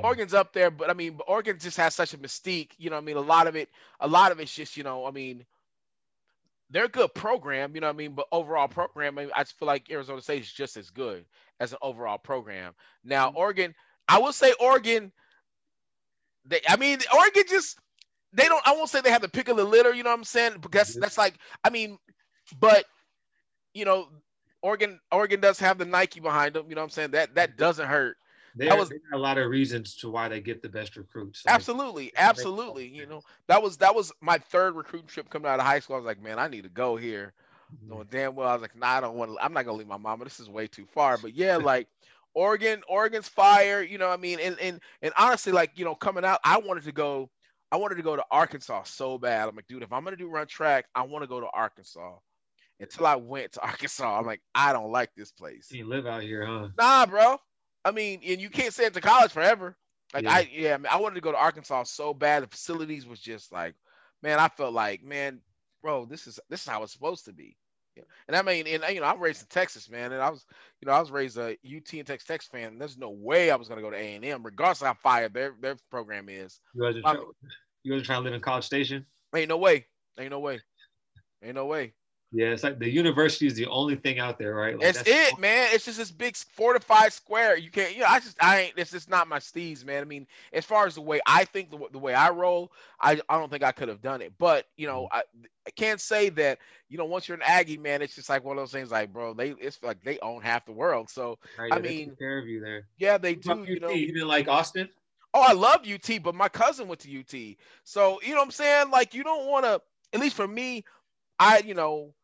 Oregon's up there, but I mean, Oregon just has such a mystique. You know, I mean, a lot of it, a lot of it's just, you know, I mean, they're a good program. You know, what I mean, but overall program, I, mean, I just feel like Arizona State is just as good as an overall program. Now, mm-hmm. Oregon, I will say Oregon. They, I mean, Oregon just they don't. I won't say they have the pick of the litter. You know what I'm saying? Because that's like, I mean, but you know, Oregon, Oregon does have the Nike behind them. You know what I'm saying? That that doesn't hurt. There, was- there are a lot of reasons to why they get the best recruits. Like, Absolutely, absolutely. You know, that was that was my third recruiting trip coming out of high school. I was like, man, I need to go here. Knowing damn well, I was like, nah, I don't want to. I'm not gonna leave my mama. This is way too far. But yeah, like Oregon, Oregon's fire. You know, what I mean, and and and honestly, like you know, coming out, I wanted to go. I wanted to go to Arkansas so bad. I'm like, dude, if I'm gonna do run track, I want to go to Arkansas. Until I went to Arkansas, I'm like, I don't like this place. You live out here, huh? Nah, bro. I mean, and you can't stay at the college forever. Like Yeah. I, yeah, I, mean, I wanted to go to Arkansas so bad. The facilities was just like, man, I felt like, man, bro, this is this is how it's supposed to be. Yeah. And I mean, and you know, I'm raised in Texas, man, and I was, you know, I was raised a UT and Texas Tech fan. There's no way I was gonna go to A and M, regardless of how fired their their program is. You guys are Um, try- you guys are trying to live in College Station? Ain't no way. Ain't no way. Ain't no way. Yeah, it's like the university is the only thing out there, right? Like, That's it, man. It's just this big fortified square. You can't, you know, I just, I ain't, it's just not my steez, man. I mean, as far as the way I think, the, the way I roll, I, I don't think I could have done it. But, you know, mm-hmm. I, I can't say that, you know, once you're an Aggie, man, it's just like one of those things like, bro, they, it's like they own half the world. So, Right, I yeah, mean, care of you there. yeah, they do, you UT? know. you didn't like Austin? Oh, I love UT, but my cousin went to UT. So, you know what I'm saying? Like, you don't want to, at least for me, I, you know,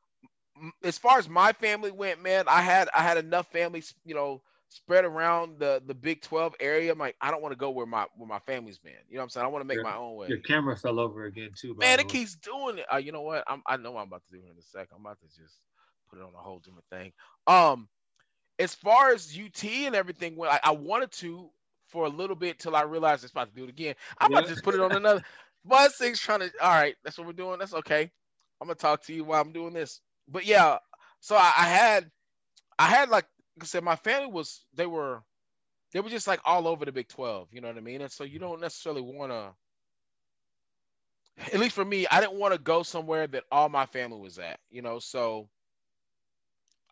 as far as my family went, man, I had I had enough families, you know, spread around the the Big 12 area. I'm like, I don't want to go where my where my family's been. You know what I'm saying? I want to make Your- my own way. Your camera fell over again too. Man, it way. keeps doing it. Uh, you know what? I'm, I know what I'm about to do it in a sec. I'm about to just put it on a whole different thing. Um, as far as UT and everything, went, I, I wanted to for a little bit till I realized it's about to do it again. I'm about to just put it on another. One thing's trying to. All right, that's what we're doing. That's okay. I'm gonna talk to you while I'm doing this. But yeah, so I, I had, I had like, like I said, my family was they were, they were just like all over the Big 12. You know what I mean? And so you don't necessarily want to at least for me, I didn't want to go somewhere that all my family was at, you know. So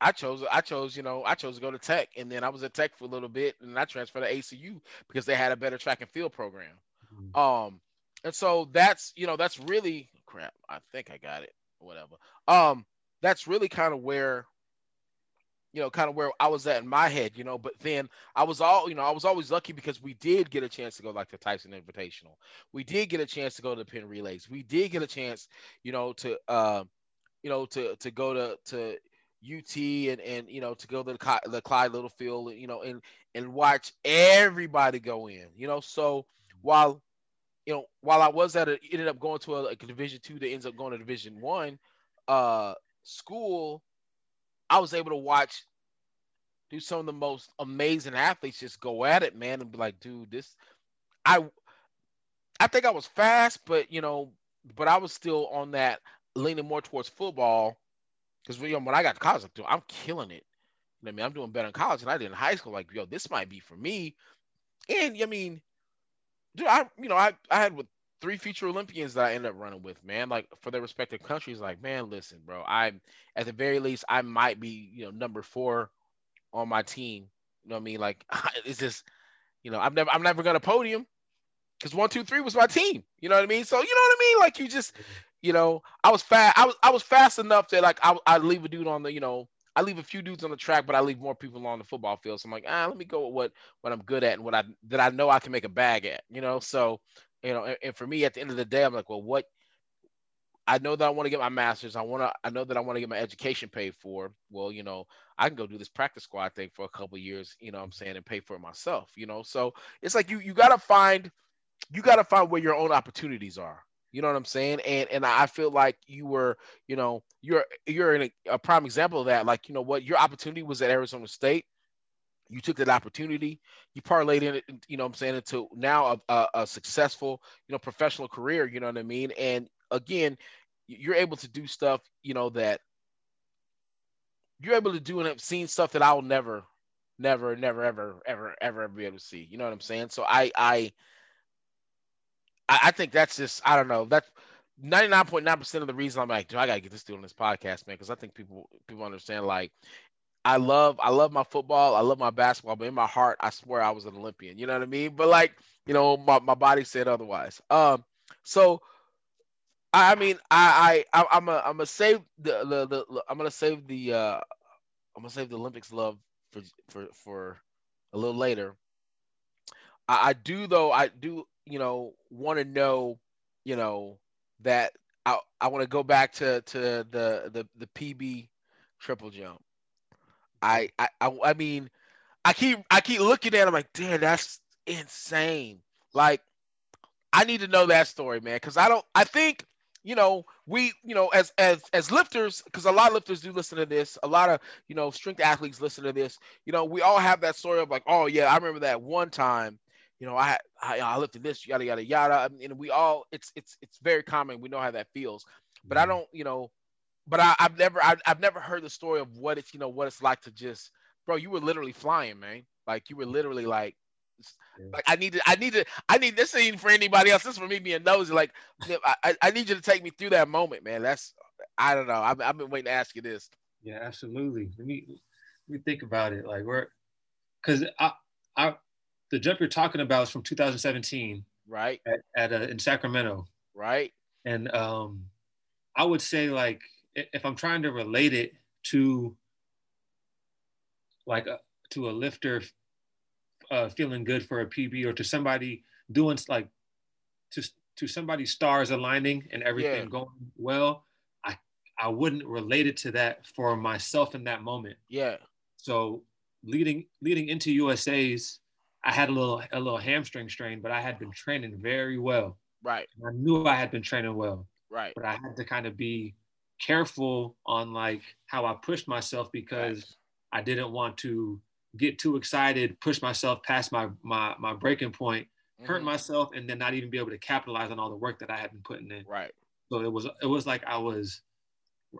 I chose, I chose, you know, I chose to go to Tech, and then I was at Tech for a little bit, and I transferred to ACU because they had a better track and field program. Mhm. Um, and so that's, you know, that's really crap. I think I got it, whatever. Um, that's really kind of where, you know, kind of where I was at in my head, you know. But then I was all, you know, I was always lucky because we did get a chance to go like the Tyson Invitational. We did get a chance to go to the Penn Relays. We did get a chance, you know, to, uh, you know, to to go to to UT and and you know to go to the, the Clyde Littlefield, you know, and and watch everybody go in, you know. So while you know, while I was at a ended up going to a, like a Division two that ends up going to Division one uh school, I was able to watch do some of the most amazing athletes just go at it, man, and be like, dude, this I I think I was fast, but you know, but I was still on that leaning more towards football know, when I got to college, like, dude, I'm killing it. You know I mean, I'm doing better in college than I did in high school. Like, yo, this might be for me. And I mean, dude, I you know, I I had with three future Olympians that I end up running with, man, like for their respective countries. Like, man, listen, bro, I'm at the very least, I might be, you know, number four on my team. You know what I mean? Like, it's just, you know, I'm never, I'm never gonna podium because one, two, three was my team. You know what I mean? So you know what I mean? Like, you just, you know, I was fast. I was I was fast enough that like I I leave a dude on the you know I leave a few dudes on the track, but I leave more people on the football field. So I'm like, ah, let me go with what what I'm good at and what I that I know I can make a bag at, you know. So, you know, and, and for me, at the end of the day, I'm like, well, what I know that I want to get my master's. I want to. I know that I want to get my education paid for. Well, you know, I can go do this practice squad thing for a couple years. You know, I'm saying, and pay for it myself. You know, so it's like you you gotta find, you gotta find where your own opportunities are. You know what I'm saying? And and I feel like you were, you know, you're you're in a, a prime example of that. Like, you know what, your opportunity was at Arizona State. You took that opportunity, you parlayed in it, you know what I'm saying, into now a, a, a successful, you know, professional career, you know what I mean? And again, you're able to do stuff, you know, that you're able to do and have seen stuff that I'll never, never, never, ever, ever, ever be able to see. You know what I'm saying? So I I I, I think that's just I don't know. That's 99.9% of the reason I'm like, do I gotta get this dude on this podcast, man? Because I think people people understand like I love I love my football, I love my basketball, but in my heart, I swear I was an Olympian. You know what I mean? But like, you know, my, my body said otherwise. Um, so I, I mean, I I I'm a I'm gonna save the, the the I'm gonna save the uh I'm gonna save the Olympics love for for for a little later. I, I do though. I do you know, want to know, you know, that I, I want to go back to to the the the PB triple jump. I I I mean, I keep I keep looking at. It, I'm like, damn, that's insane. Like, I need to know that story, man, because I don't. I think you know we you know as as as lifters because a lot of lifters do listen to this a lot of you know strength athletes listen to this you know we all have that story of like oh yeah i remember that one time you know, I I, I at this, yada yada yada, I and we all it's it's it's very common. We know how that feels, but I mm-hmm. don't, you know, but I, have never I, I've never heard the story of what it's you know what it's like to just, bro, you were literally flying, man. Like you were literally like, yeah. like I needed I needed I need this ain't for anybody else. This is for me being nosy. Like I, I need you to take me through that moment, man. That's I don't know. I've, I've been waiting to ask you this. Yeah, absolutely. Let me let me think about it. Like we're because I I the jump you're talking about is from 2017, right? At, at uh, in Sacramento, right? And um, I would say like if I'm trying to relate it to like a, to a lifter uh, feeling good for a PB or to somebody doing like to to somebody stars aligning and everything yeah. going well, I I wouldn't relate it to that for myself in that moment. Yeah. So leading leading into USA's I had a little a little hamstring strain, but I had been training very well. Right. I knew I had been training well. Right. But I had to kind of be careful on like how I pushed myself because. I didn't want to get too excited, push myself past my my my breaking point, mm-hmm. hurt myself, and then not even be able to capitalize on all the work that I had been putting in. Right. So it was it was like I was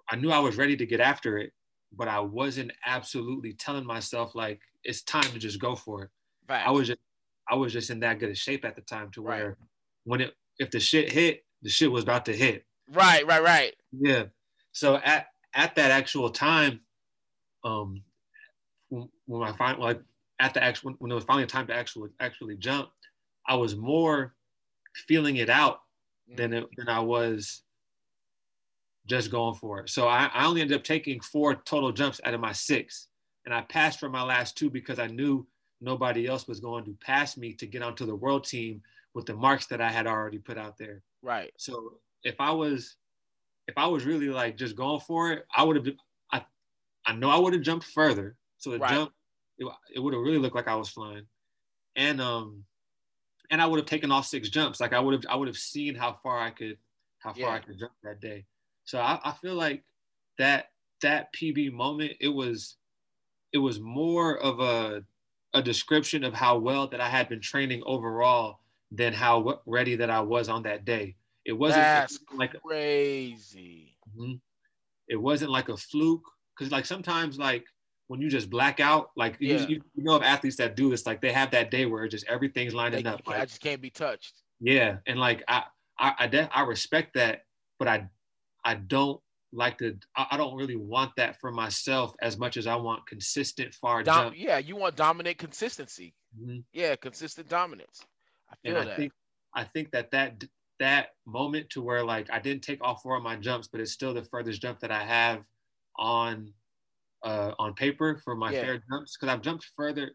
I knew I was ready to get after it, but I wasn't absolutely telling myself like it's time to just go for it. Right. I was just I was just in that good a shape at the time to where right. when it if the shit hit, the shit was about to hit. Right, right, right. Yeah. So at at that actual time, um, when, I find like at the actual when it was finally time to actually actually jump, I was more feeling it out than it, than I was just going for it. So I, I only ended up taking four total jumps out of my six, and I passed for my last two because I knew nobody else was going to pass me to get onto the world team with the marks that I had already put out there. Right. So if I was if I was really like just going for it, I would have I I know I would have jumped further. So the right. jump it, it would have really looked like I was flying. And um and I would have taken all six jumps. Like I would have I would have seen how far I could how far yeah. I could jump that day. So I, I feel like that that PB moment, it was it was more of a a description of how well that I had been training overall than how ready that I was on that day. It wasn't That's like crazy. Mm-hmm. It wasn't like a fluke because like sometimes like when you just black out, like yeah. you, you, know of athletes that do this, like they have that day where just everything's lining they, up. Like, I just can't be touched. Yeah, and like I I I, de- I respect that, but I I don't like to I, don't really want that for myself as much as I want consistent far Dom, jump. Yeah, you want dominant consistency. Mm-hmm. Yeah, consistent dominance. I feel and I that. Think, I think that that that moment to where like I didn't take all four of my jumps, but it's still the furthest jump that I have on uh, on paper for my Yeah. fair jumps because I've jumped further.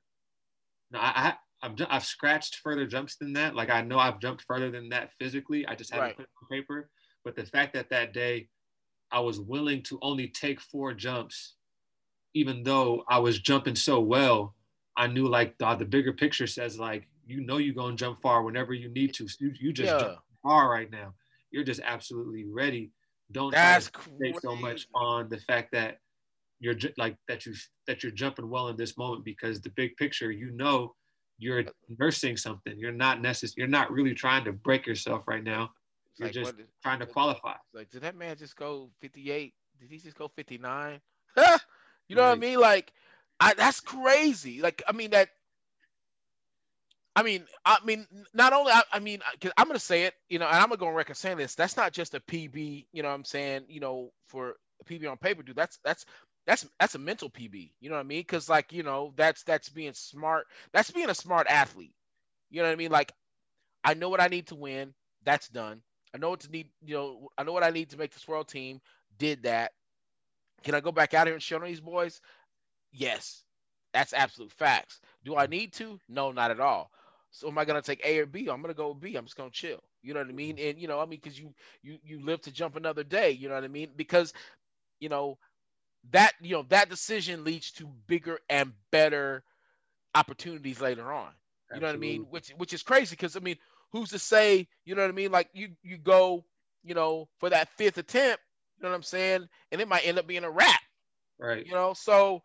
No, I, I I've I've scratched further jumps than that. Like I know I've jumped further than that physically. I just haven't Right. put it on paper. But the fact that that day I was willing to only take four jumps, even though I was jumping so well, I knew like the, the bigger picture says like you know you're gonna jump far whenever you need to. So you, you just Yeah. jump far right now. You're just absolutely ready. Don't That's take so much on the fact that you're ju- like that you that you're jumping well in this moment because the big picture you know you're nursing something you're not necessarily you're not really trying to break yourself right now you're like, just did- trying to qualify Like, did that man just go 58? Did he just go 59? you know what I mean? Like, I that's crazy. Like, I mean that. I mean, I mean, not only I, I mean, because I'm gonna say it, you know, and I'm gonna go on record saying this. That's not just a PB, you know. what I'm saying, you know, for a PB on paper, dude. That's that's that's that's a mental PB. You know what I mean? Because like, you know, that's that's being smart. That's being a smart athlete. You know what I mean? Like, I know what I need to win. That's done. I know what to need. You know, I know what I need to make this world team. Did that. Can I go back out here and show these boys? Yes, that's absolute facts. Do I need to? No, not at all. So am I gonna take A or B? I'm gonna go with B. I'm just gonna chill. You know what I mean? And you know, I mean, because you you you live to jump another day. You know what I mean? Because you know that you know that decision leads to bigger and better opportunities later on. You know what I mean? Which which is crazy because I mean, who's to say? You know what I mean? Like you you go, you know, for that fifth attempt. You know what I'm saying? And it might end up being a wrap. right You know, so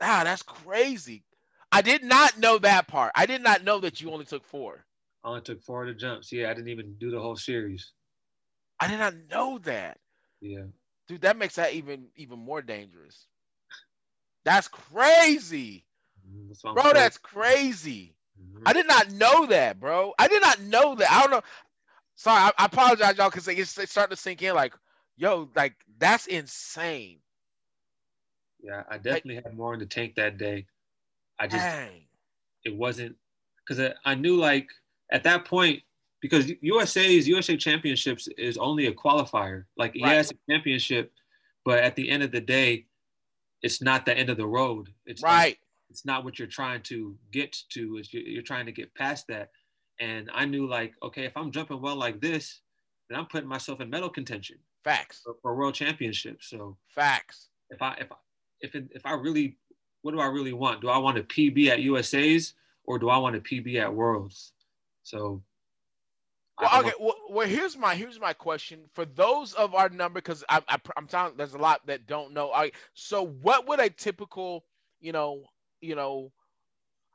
ah, that's crazy. I did not know that part. I did not know that you only took four. i only took four of the jumps yeah i didn't even do the whole series I did not know that. yeah Dude, that makes that even even more dangerous. That's crazy. Mhm, that's Bro, saying. that's crazy. Mhm. I did not know that, bro. I did not know that. I don't know. Sorry, I, I apologize, y'all, because it's, it's starting to sink in. Like, yo, like that's insane. yeah i definitely had more in the tank that day i just Dang. it wasn't because I, I knew like at that point because USA's USA Championships is only a qualifier. Like Right. yes, a championship, but at the end of the day, it's not the end of the road. It's Right. It's not what you're trying to get to. Is you- you're trying to get past that. And I knew like okay, if I'm jumping well like this, then I'm putting myself in medal contention Facts. for, for world championships. So Facts. if I if I- if it, if I really what do I really want? Do I want a PB at USA's or do I want a PB at Worlds? So Well, okay. Well, well, here's my here's my question for those of our number because I, I I'm telling there's a lot that don't know. I so what would a typical you know you know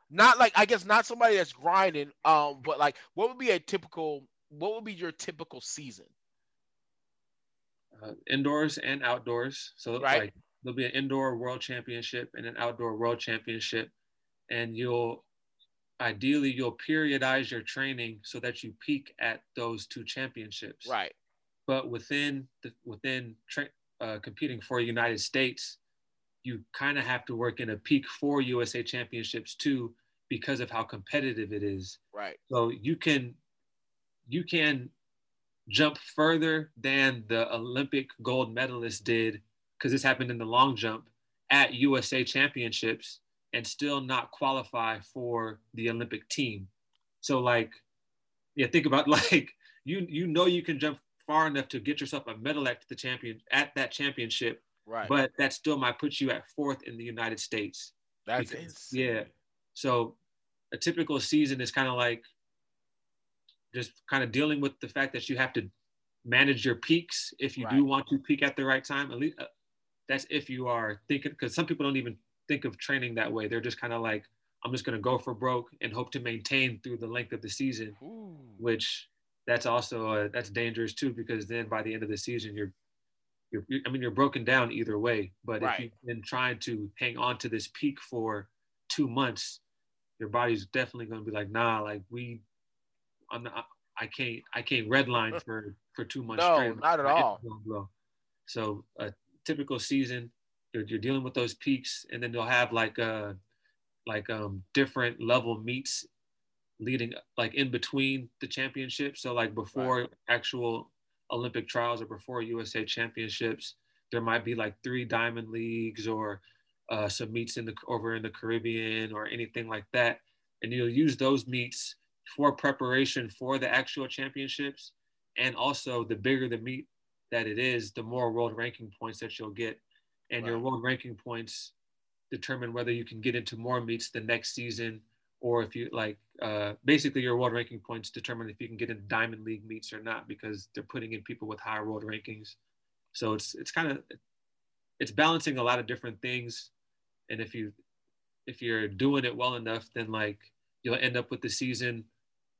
not like I guess not somebody that's grinding um but like what would be a typical what would be your typical season? uh, indoors and outdoors. So Right. like there'll be an indoor world championship and an outdoor world championship, and you'll ideally you'll periodize your training so that you peak at those two championships. Right. But within the within tra- uh, competing for United States, you kind of have to work in a peak for USA championships too because of how competitive it is. Right. So you can you can jump further than the Olympic gold medalist did because this happened in the long jump at USA championships and still not qualify for the Olympic team. So like yeah, think about like you you know you can jump far enough to get yourself a medal at the champion at that championship, Right. but that still might put you at fourth in the United States. that's because- yeah. So a typical season is kind of like just kind of dealing with the fact that you have to manage your peaks if you Right. do want to peak at the right time. At least uh, that's if you are thinking because some people don't even think of training that way. They're just kind of like, I'm just going to go for broke and hope to maintain through the length of the season, Ooh. which that's also uh, that's dangerous too because then by the end of the season you're you're, I mean, you're broken down either way. But Right. if you've been trying to hang on to this peak for two months, your body's definitely going to be like, nah, like we, I'm not, I can't, I can't redline for for two months No, straight. not at all. So a typical season, you're, you're dealing with those peaks, and then you'll have like uh like um different level meets leading like in between the championships. So like before Right. actual Olympic trials or before USA championships, there might be like three diamond leagues or uh, some meets in the over in the Caribbean or anything like that, and you'll use those meets for preparation for the actual championships, and also the bigger the meet that it is, the more world ranking points that you'll get, and your world ranking points determine whether you can get into more meets the next season or if you like uh, basically your world ranking points determine if you can get into diamond league meets or not because they're putting in people with higher world rankings. So it's it's kind of it's balancing a lot of different things. And if you if you're doing it well enough then like you'll end up with the season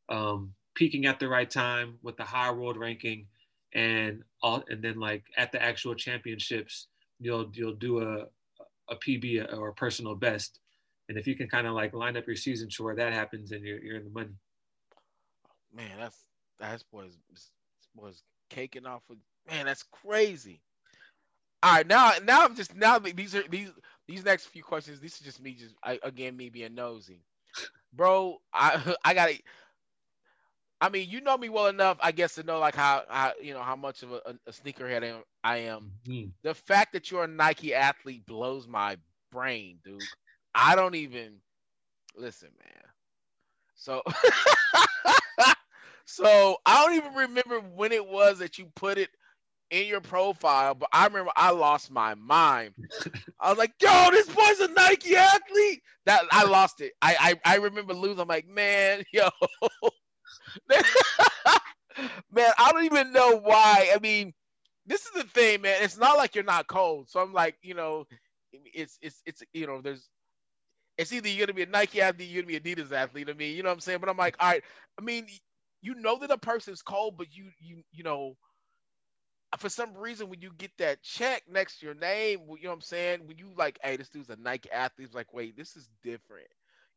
um, peaking at the right time with the higher world ranking and all and then like at the actual championships you'll you'll do a a PB or a personal best and if you can kind of like line up your season to where that happens and you're, you're in the money Man, that's that's boys was caking off with man, that's crazy. All right, now now I'm just now these are these these next few questions. This is just me just I, again me being nosy, bro. I I got to I mean, you know me well enough, I guess, to know like how, how you know how much of a, a sneakerhead I am. I am. Mhm. The fact that you're a Nike athlete blows my brain, dude. I don't even listen, man. So, so I don't even remember when it was that you put it in your profile, but I remember I lost my mind. I was like, "Yo, this boy's a Nike athlete." That I lost it. I I, I remember losing. I'm like, man, yo, man, I don't even know why. I mean, this is the thing, man. It's not like you're not cold. So I'm like, you know, it's it's it's you know, there's it's either you're gonna be a Nike athlete, you're gonna be Adidas athlete. I mean, you know what I'm saying? But I'm like, all right, I mean, you know that a person's cold, but you you you know, for some reason when you get that check next to your name, you know what I'm saying? When you like, hey, this dude's a Nike athlete, it's like, wait, this is different.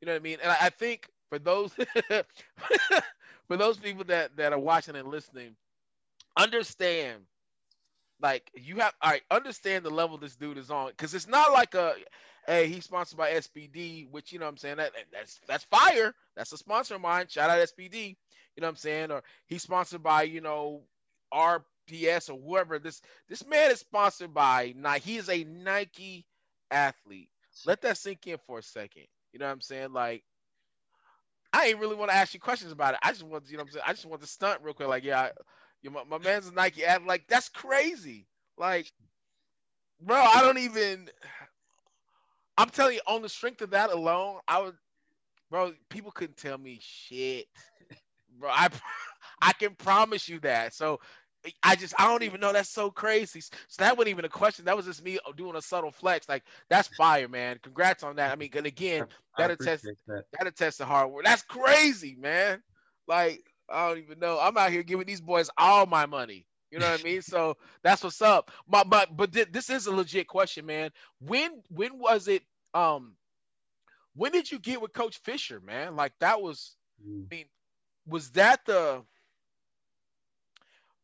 You know what I mean? And I, I think for those for those people that that are watching and listening, understand like you have all right understand the level this dude is on because it's not like a hey he's sponsored by spd which you know i'm saying that that's that's fire. That's a sponsor of mine. Shout out spd you know i'm saying? Or he's sponsored by you know rps or whoever. This this man is sponsored by nike. He is a nike athlete. Let that sink in for a second. You know what i'm saying? Like I ain't really want to ask you questions about it. I just want, you know, I'm saying. I just want to stunt real quick. Like, yeah, I, you know, my, my man's a Nike ad. Like, that's crazy. Like, bro, I don't even. I'm telling you, on the strength of that alone, I would, bro. People couldn't tell me shit, bro. I, I can promise you that. So, I just, I don't even know. That's so crazy. So that wasn't even a question. That was just me doing a subtle flex. Like, that's fire, man. Congrats on that. I mean, and again, that attests that. that attests to hard work. That's crazy, man. Like, I don't even know. I'm out here giving these boys all my money. You know what I mean? So that's what's up. My, but but thi- this is a legit question, man. When when was it? Um, when did you get with Coach Fisher, man? Like that was. Mm. I mean, was that the?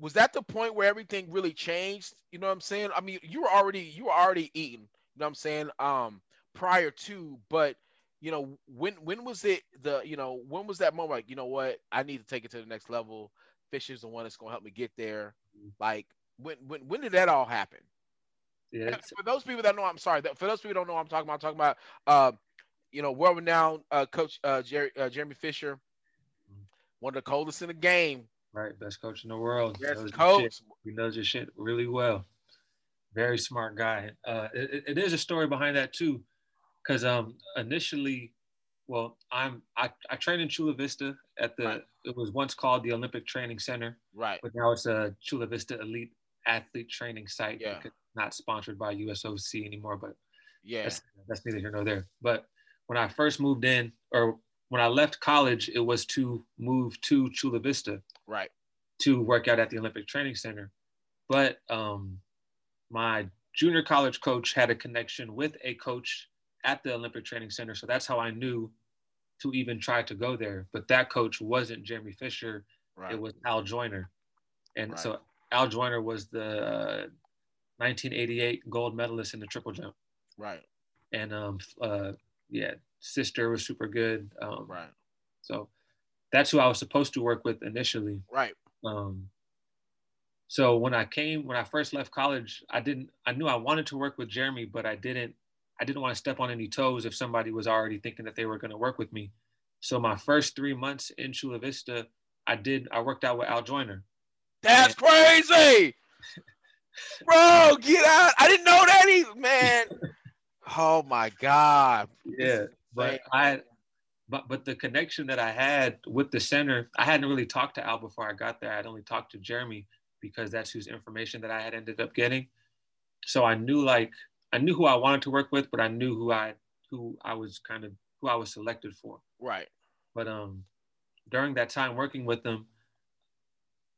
Was that the point where everything really changed? You know what I'm saying? I mean, you were already you were already eating. You know what I'm saying? Um, prior to, but you know when when was it the you know when was that moment like you know what i need to take it to the next level fisher's the one that's going to help me get there like when when when did that all happen Yeah, for those people that know i'm sorry that, for those people who don't know what i'm talking about i'm talking about uh you know world renowned uh coach uh, Jerry, uh jeremy fisher one of the coldest in the game right. Best coach in the world. yes Knows coach. He knows your shit really well. Very smart guy. Uh, it, it- it is a story behind that too, because um initially, well, I'm I, I trained in Chula Vista at the Right. it was once called the Olympic Training Center, right but now it's a Chula Vista Elite Athlete Training Site. Yeah. not sponsored by USOC anymore, but yeah that's, that's neither here nor there. But when I first moved in, or when I left college, it was to move to Chula Vista right to work out at the Olympic Training Center. But um, my junior college coach had a connection with a coach at the Olympic Training Center. So that's how I knew to even try to go there. But that coach wasn't Jeremy Fisher, right it was Al Joyner. And Right. so Al Joyner was the uh, 1988 gold medalist in the triple jump. right And um, uh, yeah, sister was super good. Um, right so that's who I was supposed to work with initially. Right. Um, so when I came, when I first left college, I didn't, I knew I wanted to work with Jeremy, but I didn't, I didn't want to step on any toes if somebody was already thinking that they were going to work with me. So my first three months in Chula Vista, I did, I worked out with Al Joyner. That's crazy. Bro, get out. I didn't know that either, man. Oh my God. Yeah. But I but but the connection that I had with the center, I hadn't really talked to Al before I got there. I'd only talked to Jeremy because that's whose information that I had ended up getting. So I knew like I knew who I wanted to work with, but I knew who I who I was kind of who I was selected for. Right. But um during that time working with them,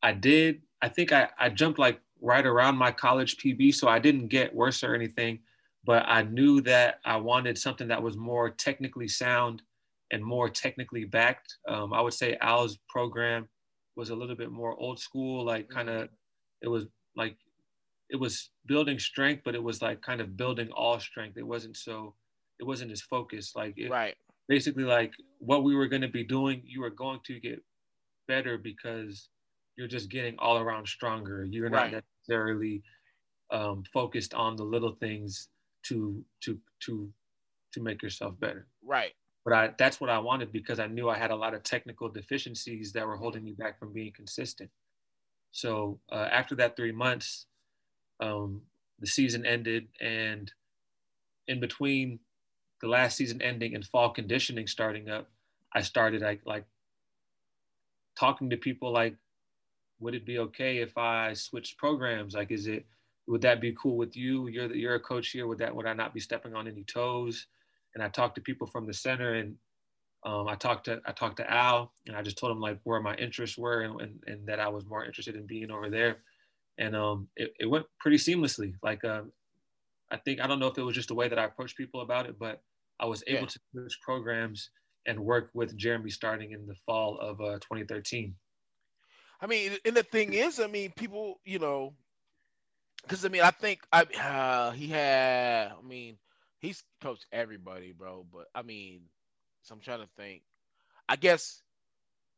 I did I think I, I jumped like right around my college PB, so I didn't get worse or anything, but I knew that I wanted something that was more technically sound and more technically backed. Um, I would say Al's program was a little bit more old school, like kind of, it was like, it was building strength, but it was like kind of building all strength. It wasn't so, it wasn't as focused. Like, it, right. basically, like what we were going to be doing, you were going to get better because you're just getting all around stronger. You're not Right. necessarily um, focused on the little things to to to to make yourself better. Right. But I that's what I wanted because I knew I had a lot of technical deficiencies that were holding me back from being consistent. So uh, after that three months, um, the season ended, and in between the last season ending and fall conditioning starting up, I started like like talking to people like, would it be okay if I switched programs? Like, is it would that be cool with you? You're the, you're a coach here. Would that would I not be stepping on any toes? And I talked to people from the center, and um, I talked to I talked to Al, and I just told him like where my interests were, and, and, and that I was more interested in being over there. And um, it, it went pretty seamlessly. Like, um, I think I don't know if it was just the way that I approached people about it, but I was able Yeah. to switch programs and work with Jeremy starting in the fall of uh, 2013. I mean, and the thing is, I mean, people, you know, because I mean, I think I uh, he had, I mean, he's coached everybody, bro. But I mean, so I'm trying to think. I guess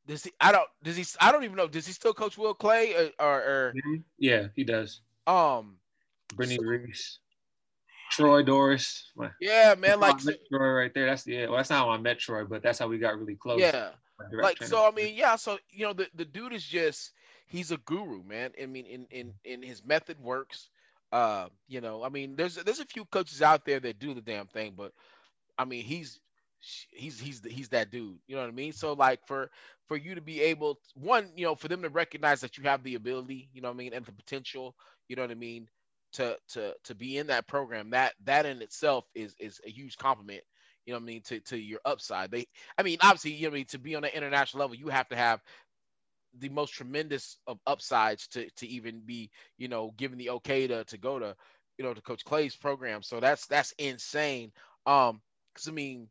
does he? I don't. Does he? I don't even know. Does he still coach Will Clay or or, Yeah, he does. um? Brittney So- Reese, Troy Doris. My, Yeah, man. Like, met Troy right there. That's yeah. Well, that's not how I met Troy, but that's how we got really close. yeah. Like trainer. so i mean yeah so you know the, the dude is just he's a guru man. I mean in in in his method works. Uh you know i mean there's there's a few coaches out there that do the damn thing but i mean he's he's he's he's that dude. You know what i mean? So like for for you to be able one you know for them to recognize that you have the ability you know what i mean and the potential you know what i mean to to to be in that program that that in itself is is a huge compliment you know what i mean to to your upside. They I mean, obviously, you know, I mean, to be on an international level, you have to have the most tremendous of upsides to to even be, you know, given the okay to to go to, you know, to Coach Clay's program. So that's that's insane. Um, because I mean,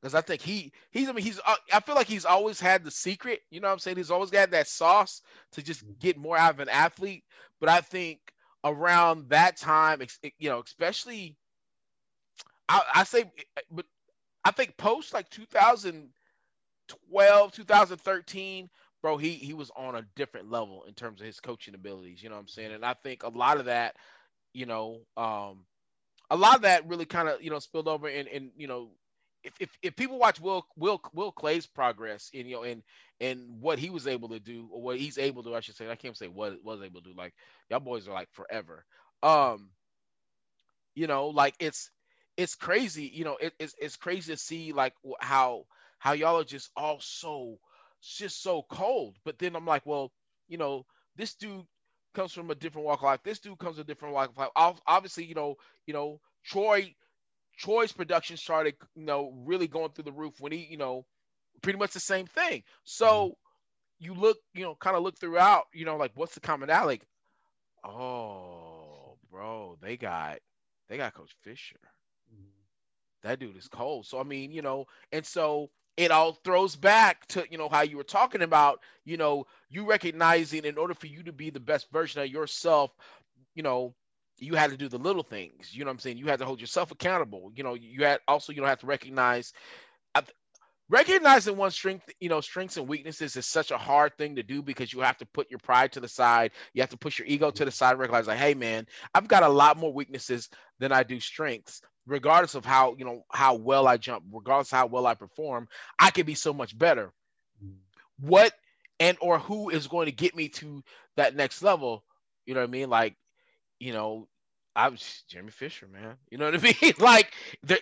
because I think he he's I mean he's uh, I feel like he's always had the secret. You know what I'm saying? He's always got that sauce to just get more out of an athlete. But I think around that time, you know, especially. I, I say, but I think post like 2012, 2013, bro, he he was on a different level in terms of his coaching abilities. You know what I'm saying? And I think a lot of that, you know, um, a lot of that really kind of you know spilled over and and you know. If, if, if people watch Will Will Will Clay's progress in you know and and what he was able to do or what he's able to I should say I can't say what was able to do like y'all boys are like forever um you know like it's it's crazy you know it, it's, it's crazy to see like how how y'all are just all so just so cold. But then i'm like well you know this dude comes from a different walk of life. This dude comes from a different walk of life. Obviously you know you know troy troy's production started you know really going through the roof when he you know pretty much the same thing. So mm-hmm. you look you know kind of look throughout you know like what's the commonality oh bro they got they got coach fisher. Mm-hmm. That dude is cold. So I mean, you know, and so it all throws back to you know how you were talking about, you know, you recognizing in order for you to be the best version of yourself, you know, you had to do the little things. You know what I'm saying? You had to hold yourself accountable. You know, you had also you know have to recognize. Recognizing one's strength, you know, strengths and weaknesses is such a hard thing to do because you have to put your pride to the side. You have to push your ego to the side, recognize like, hey man, I've got a lot more weaknesses than I do strengths. Regardless of how, you know, how well I jump, regardless of how well I perform, I could be so much better. What and or who is going to get me to that next level? You know what I mean? Like, you know, I was Jeremy Fischer, man. You know what I mean? like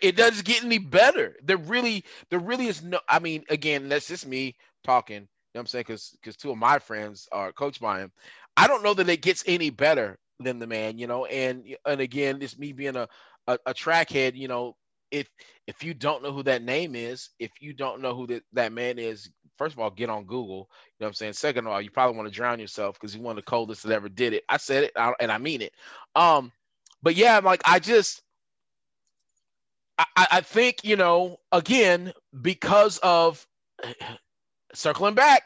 it doesn't get any better. There really, there really is no. I mean, again, that's just me talking. You know what I'm saying? Because because two of my friends are coached by him. I don't know that it gets any better than the man. You know, and and again, it's me being a a, a trackhead. You know, if if you don't know who that name is, if you don't know who that, that man is, first of all, get on Google. You know what I'm saying? Second of all, you probably want to drown yourself because he's one of the coldest that ever did it. I said it and I mean it. Um, but yeah, like I just I, I think, you know, again, because of circling back,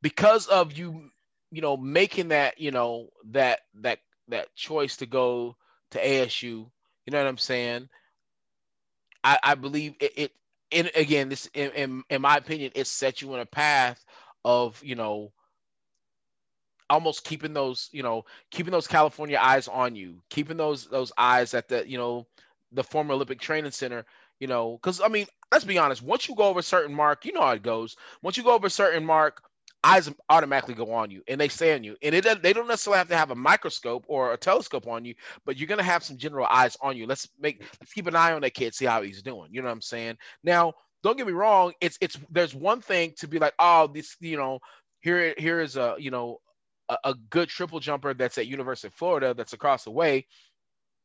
because of you, you know, making that, you know, that that that choice to go to ASU, you know what I'm saying? I, I believe it, it and again, this in, in, in my opinion, it sets you on a path of, you know, almost keeping those, you know, keeping those California eyes on you, keeping those those eyes at the, you know, the former Olympic Training Center, you know, because I mean, let's be honest, once you go over a certain mark, you know how it goes. Once you go over a certain mark, eyes automatically go on you and they stay on you. And it they don't necessarily have to have a microscope or a telescope on you, but you're gonna have some general eyes on you. Let's make let's keep an eye on that kid, see how he's doing. You know what I'm saying? Now, don't get me wrong, it's it's there's one thing to be like, oh, this, you know, here here is a you know a, a good triple jumper that's at University of Florida that's across the way,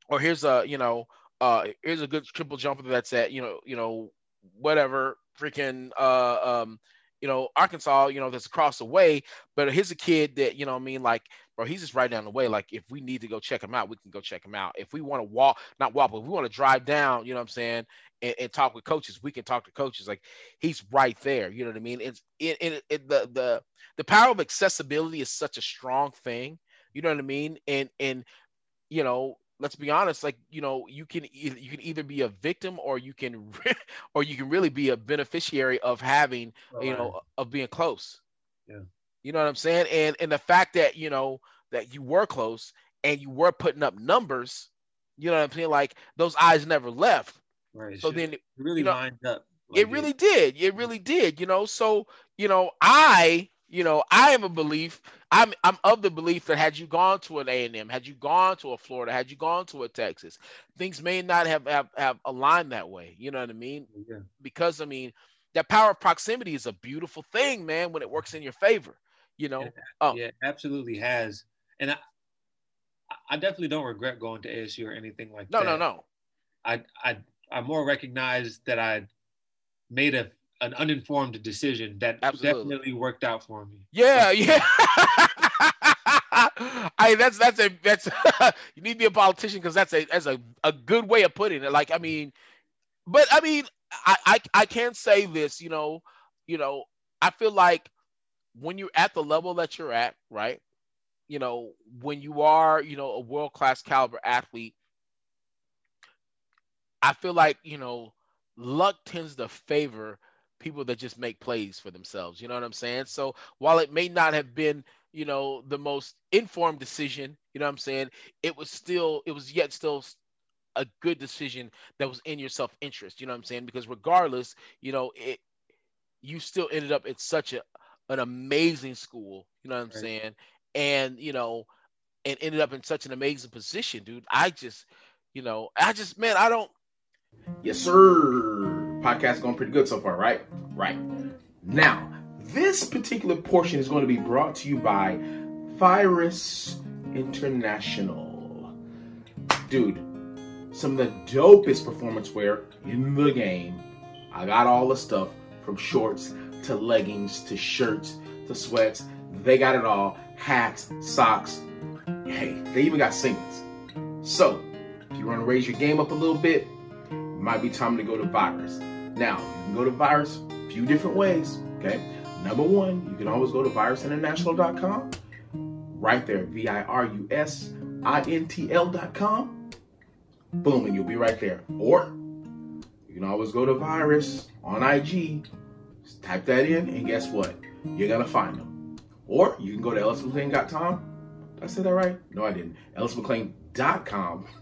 or here's a you know uh here's a good triple jumper that's at you know you know whatever freaking uh um you know Arkansas you know that's across the way, but here's a kid that you know I mean like bro he's just right down the way like if we need to go check him out we can go check him out if we want to walk not walk but if we want to drive down you know what I'm saying and, and, talk with coaches we can talk to coaches like he's right there you know what I mean it's it, it, it the the the power of accessibility is such a strong thing. You know what I mean? And and you know, let's be honest, like you know, you can either, you can either be a victim or you can or you can really be a beneficiary of having oh, you know of being close. Yeah. You know what I'm saying? And and the fact that you know that you were close and you were putting up numbers, you know what I'm saying? Like those eyes never left. Right. So then really you know, lined up. Like it really did. It really did. You know, so you know, I you know, I am a belief. I'm I'm of the belief that had you gone to an A and M, had you gone to a Florida, had you gone to a Texas, things may not have, have have aligned that way. You know what I mean? Yeah. Because I mean, that power of proximity is a beautiful thing, man. When it works in your favor, you know. Oh. Yeah, absolutely has. And I, I definitely don't regret going to ASU or anything like no, that. No, no, no. I I I more recognize that I made a an uninformed decision that Absolutely. definitely worked out for me. Yeah, yeah. I that's that's a that's you need to be a politician because that's a that's a, a good way of putting it. Like I mean, but I mean, I, I I can say this, you know, you know, I feel like when you're at the level that you're at, right? You know, when you are, you know, a world class caliber athlete, I feel like you know, luck tends to favor people that just make plays for themselves. You know what I'm saying? So while it may not have been, you know, the most informed decision, you know what I'm saying, it was still, it was yet still a good decision that was in your self interest. You know what I'm saying? Because regardless, you know, it, you still ended up at such a an amazing school. You know what I'm right. saying? And you know, and ended up in such an amazing position, dude. I just, you know, I just, man, I don't. Yes, sir podcast going pretty good so far, right? Right. Now, this particular portion is going to be brought to you by Virus International. Dude, some of the dopest performance wear in the game. I got all the stuff from shorts to leggings to shirts to sweats. They got it all. Hats, socks. Hey, they even got singlets. So, if you want to raise your game up a little bit, might be time to go to Virus. Now, you can go to Virus a few different ways, okay? Number one, you can always go to virusinternational.com. Right there, V I R U S I N T L.com. Boom, and you'll be right there. Or you can always go to Virus on IG, Just type that in, and guess what? You're gonna find them. Or you can go to ellismcclain.com. Did I say that right? No, I didn't. ellismcclain.com.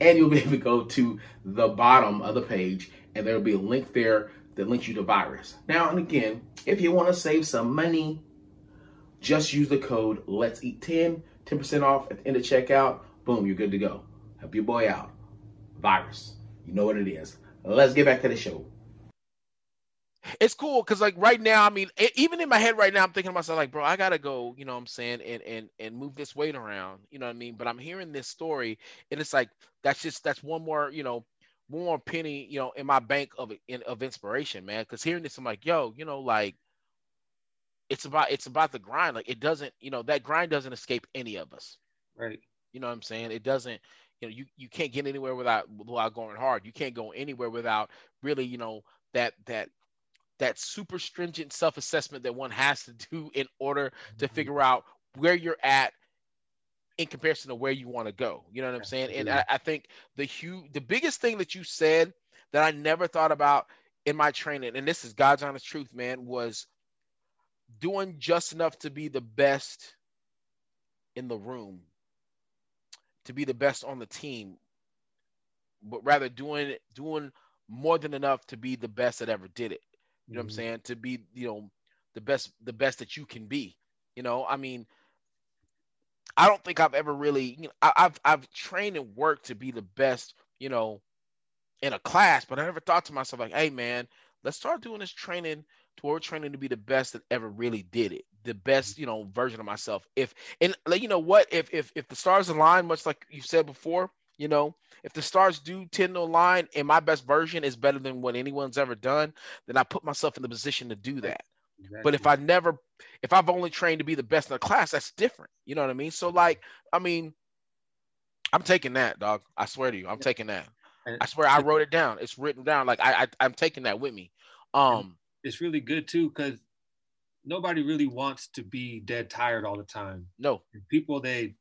And you'll be able to go to the bottom of the page, and there'll be a link there that links you to Virus. Now, and again, if you want to save some money, just use the code Let's Eat 10, 10% off at the end of checkout. Boom, you're good to go. Help your boy out. Virus. You know what it is. Let's get back to the show. It's cool because like right now, I mean, even in my head right now, I'm thinking to myself like, bro, I gotta go, you know what I'm saying, and and and move this weight around, you know what I mean. But I'm hearing this story, and it's like that's just that's one more, you know, more penny, you know, in my bank of in, of inspiration, man. Because hearing this, I'm like, yo, you know, like it's about it's about the grind. Like it doesn't, you know, that grind doesn't escape any of us. Right. You know what I'm saying? It doesn't, you know, you, you can't get anywhere without without going hard. You can't go anywhere without really, you know, that that that super stringent self-assessment that one has to do in order to Mm-hmm. figure out where you're at in comparison to where you want to go. You know what I'm saying? And I, I think the huge the biggest thing that you said that I never thought about in my training, and this is God's honest truth, man, was doing just enough to be the best in the room, to be the best on the team, but rather doing doing more than enough to be the best that ever did it. You know what I'm Mhm. saying? To be, you know, the best the best that you can be. You know, I mean, I don't think I've ever really, you know, I, I've I've trained and worked to be the best, you know, in a class, but I never thought to myself like, hey man, let's start doing this training toward training to be the best that ever really did it, the best, you know, version of myself. If and like you know what, if if if the stars align, much like you said before, you know, if the stars do tend to align and my best version is better than what anyone's ever done, then I put myself in the position to do that. But if. I never, if I've only trained to be the best in the class, that's different. You know what I mean? So like, I mean, I'm taking that, dog. I swear to you, I'm taking that. I swear I wrote it down. It's written down. Like I, I I'm taking that with me. Um, it's really good too because nobody really wants to be dead tired all the time. no, People they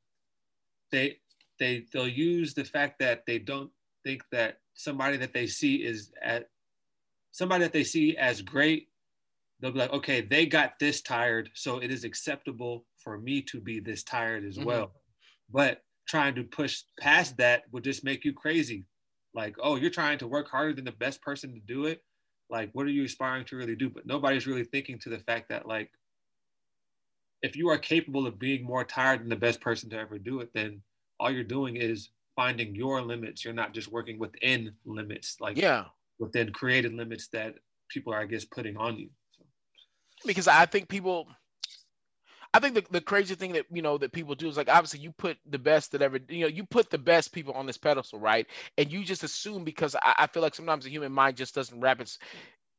they they they'll use the fact that they don't think that somebody that they see is at somebody that they see as great. They'll be like, okay, they got this tired, so it is acceptable for me to be this tired as Mhm. well. But trying to push past that would just make you crazy. Like, oh, you're trying to work harder than the best person to do it. Like, what are you aspiring to really do? But nobody's really thinking to the fact that, like, if you are capable of being more tired than the best person to ever do it, then all you're doing is finding your limits. You're not just working within limits, like yeah, within created limits that people are, I guess, putting on you. Because I think people. I think the, the crazy thing that you know that people do is like obviously you put the best that ever you know you put the best people on this pedestal right? And you just assume because I, I feel like sometimes the human mind just doesn't wrap its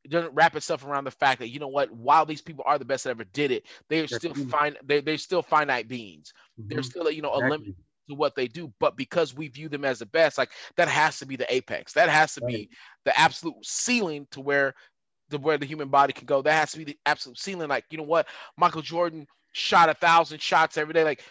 doesn't wrap itself around the fact that you know what while these people are the best that ever did it they are still fine they they're still finite beings. There's Mhm. still a, you know a limit to what they do but because we view them as the best like that has to be the apex. That has to be the absolute ceiling to where the where the human body can go that has to be the absolute ceiling like you know what michael jordan shot a thousand shots every day like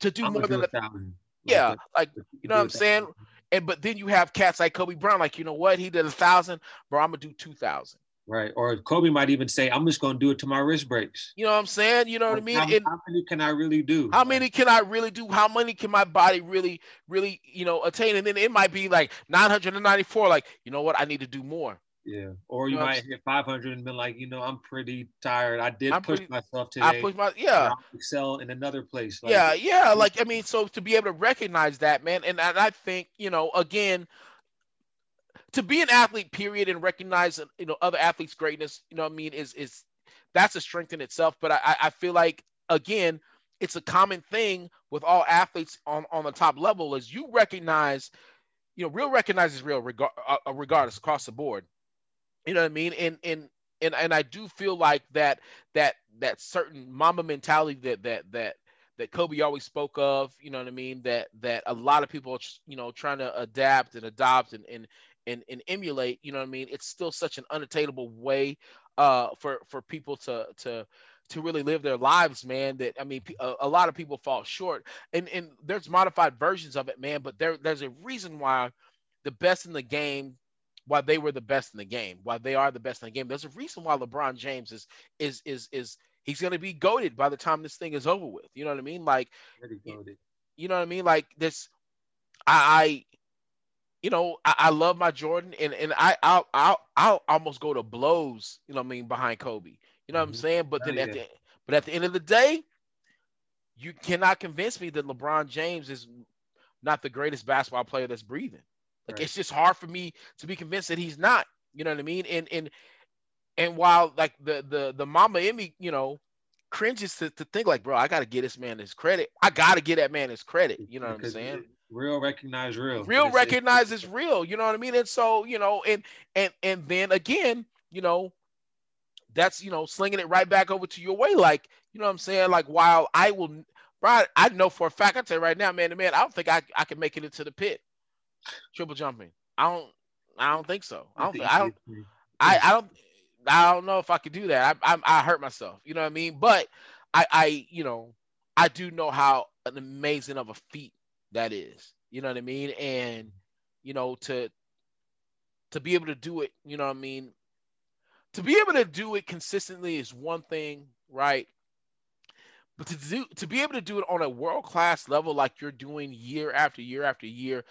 to do I'm more than do a, thousand. yeah Like, like you know what I'm saying? thousand. and but then you have cats like Kobe Bryant like you know what he did a thousand bro i'm gonna do two thousand Right. Or Kobe might even say, I'm just gonna do it to my wrist breaks. you know what i'm saying you know what i mean How, and how many can I really do? how many can I really do? How many can my body really, really, you know, attain? And then it might be like 994. Like, you know what? I need to do more. Yeah. Or you You know might hit 500 and be like, you know, I'm pretty tired. I did I'm push pretty- myself today. I push my, yeah, excel in another place. Like, yeah, yeah. Like, I mean, so to be able to recognize that, man, and, and I think, you know, again, to be an athlete, period, and recognize, you know, other athletes' greatness, you know, what I mean, is is that's a strength in itself. But I, I- I feel like, again, it's a common thing with all athletes on on the top level is you recognize, you know, real recognizes real, regard, uh, regardless across the board. You know what I mean? And and and and I do feel like that that that certain Mamba mentality that that that that Kobe always spoke of, you know what I mean? That that a lot of people, you know, trying to adapt and adopt and and and, and emulate. You know what I mean? It's still such an unattainable way uh, for for people to to to really live their lives, man. That I mean, a, a lot of people fall short, and and there's modified versions of it, man. But there there's a reason why the best in the game why they were the best in the game, why they are the best in the game. There's a reason why LeBron James is is is is he's gonna be goaded by the time this thing is over with. You know what I mean? Like, you know what I mean? Like this, I, I you know, I, I, love my Jordan, and and I I'll, I'll I'll almost go to blows. You know what I mean behind Kobe. You know what mm-hmm. I'm saying? But then oh, at the but at the end of the day, you cannot convince me that LeBron James is not the greatest basketball player that's breathing. Like right. it's just hard for me to be convinced that he's not. You know what I mean? And and and while like the the the Mamba in me, you know, cringes to, to think like, bro, I gotta get this man his credit. I gotta get that man his credit. You know what I'm saying? Real recognize real. Real recognize is real. You know what I mean? And so, you know, and and and then again, you know, that's you know, slinging it right back over to your way. Like, you know what I'm saying? Like, while I will bro, I know for a fact, I tell you right now, man to man, I don't think I, I can make it into the pit. Triple jumping. I don't I don't think so. I don't I don't I, I don't I don't know if I could do that. I, I I hurt myself. You know what I mean? But I I you know I do know how an amazing of a feat that is. You know what I mean? And you know, to to be able to do it, you know what I mean? To be able to do it consistently is one thing, right? But to do to be able to do it on a world class level like you're doing year after year after year,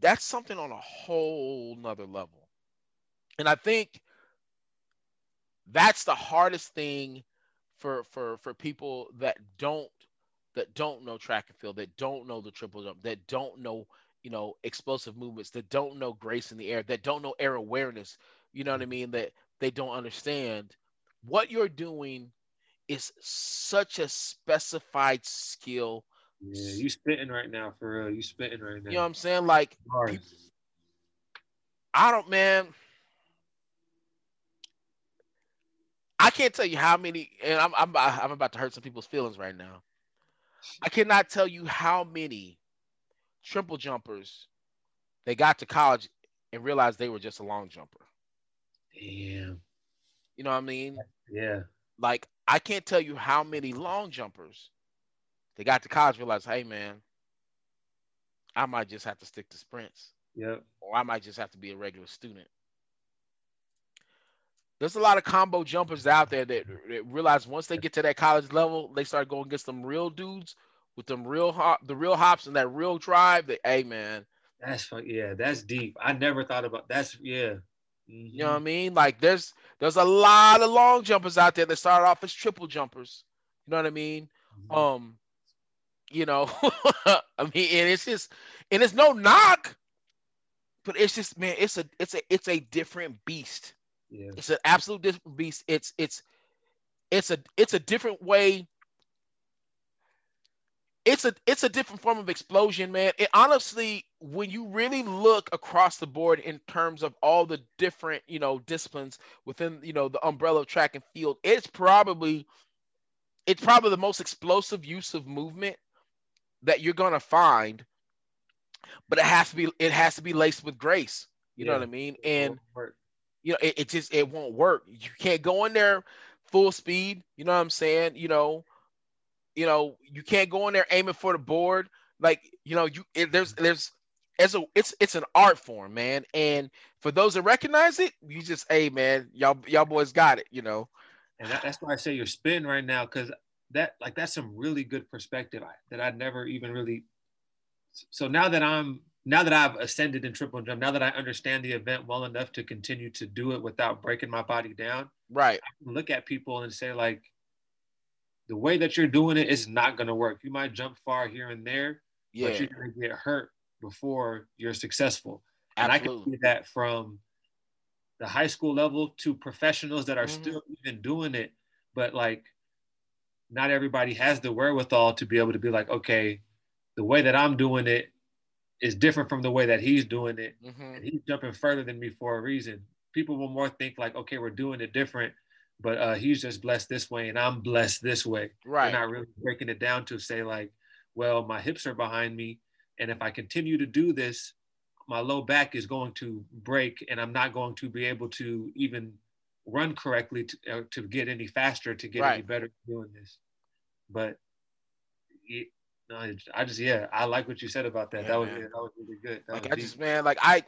that's something on a whole nother level. And I think that's the hardest thing for for for people that don't that don't know track and field, that don't know the triple jump, that don't know, you know, explosive movements, that don't know grace in the air, that don't know air awareness, you know what I mean? That they don't understand what you're doing is such a specified skill. Yeah, you spitting right now for real. You spitting right now. You know what I'm saying? Like, people, I don't, man. I can't tell you how many, and I'm, I'm I'm about to hurt some people's feelings right now. I cannot tell you how many triple jumpers they got to college and realized they were just a long jumper. Damn. You know what I mean? Yeah. Like I can't tell you how many long jumpers they got to college realized, hey man, I might just have to stick to sprints. Yep. Or I might just have to be a regular student. There's a lot of combo jumpers out there that, that realize once they get to that college level, they start going against them real dudes with them real hop, the real hops and that real drive. That hey man, that's. Yeah, that's deep. I never thought about that's yeah. Mm-hmm. You know what I mean? Like there's there's a lot of long jumpers out there that start off as triple jumpers. You know what I mean? Mm-hmm. Um, you know, I mean, and it's just and it's no knock, but it's just man, it's a it's a it's a different beast. Yeah. It's an absolute different beast. It's it's it's a it's a different way. It's a it's a different form of explosion, man. It honestly, when you really look across the board in terms of all the different, you know, disciplines within, you know, the umbrella of track and field, it's probably it's probably the most explosive use of movement that you're gonna find. But it has to be it has to be laced with grace. You yeah. know what I mean? And you know, it, it just it won't work. You can't go in there full speed. You know what I'm saying? You know, you know, you can't go in there aiming for the board. Like, you know, you it, there's there's as a it's it's an art form, man. And for those that recognize it, you just hey man, y'all y'all boys got it, you know. And that's why I say you're spinning right now, because that like that's some really good perspective I, that I never even really. So now that I'm now that I've ascended in triple jump, now that I understand the event well enough to continue to do it without breaking my body down, right? I can look at people and say like, the way that you're doing it is not going to work. You might jump far here and there, yeah. but you're going to get hurt before you're successful. Absolutely. And I can see that from the high school level to professionals that are mm-hmm. still even doing it, but like not everybody has the wherewithal to be able to be like, okay, the way that I'm doing it is different from the way that he's doing it. Mm-hmm. And he's jumping further than me for a reason. People will more think like, okay, we're doing it different, but uh, he's just blessed this way and I'm blessed this way. Right. They're not really breaking it down to say like, well, my hips are behind me. And if I continue to do this, my low back is going to break and I'm not going to be able to even run correctly to, uh, to get any faster, to get right. any better doing this. But it, no, I just yeah, I like what you said about that. Yeah, that was that was really good. That like I deep. just man, like I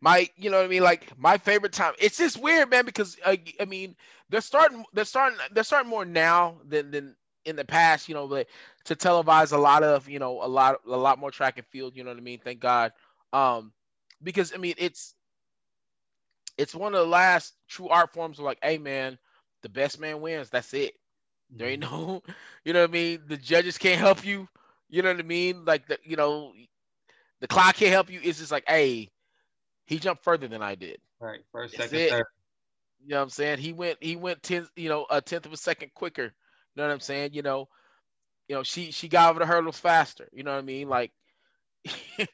my you know what I mean like my favorite time. It's just weird, man, because uh, I mean they're starting they're starting they're starting more now than than in the past. You know, like, to televise a lot of you know a lot a lot more track and field. You know what I mean? Thank God. Um, because I mean it's it's one of the last true art forms of like, hey man, the best man wins. That's it. There ain't no, you know what I mean. The judges can't help you. You know what I mean? Like the, you know, the clock can't help you. It's just like, hey, he jumped further than I did. Right, first, That's second, it. third. You know what I'm saying? He went, he went ten, you know, a tenth of a second quicker. You know what I'm saying? You know, you know, she she got over the hurdles faster. You know what I mean? Like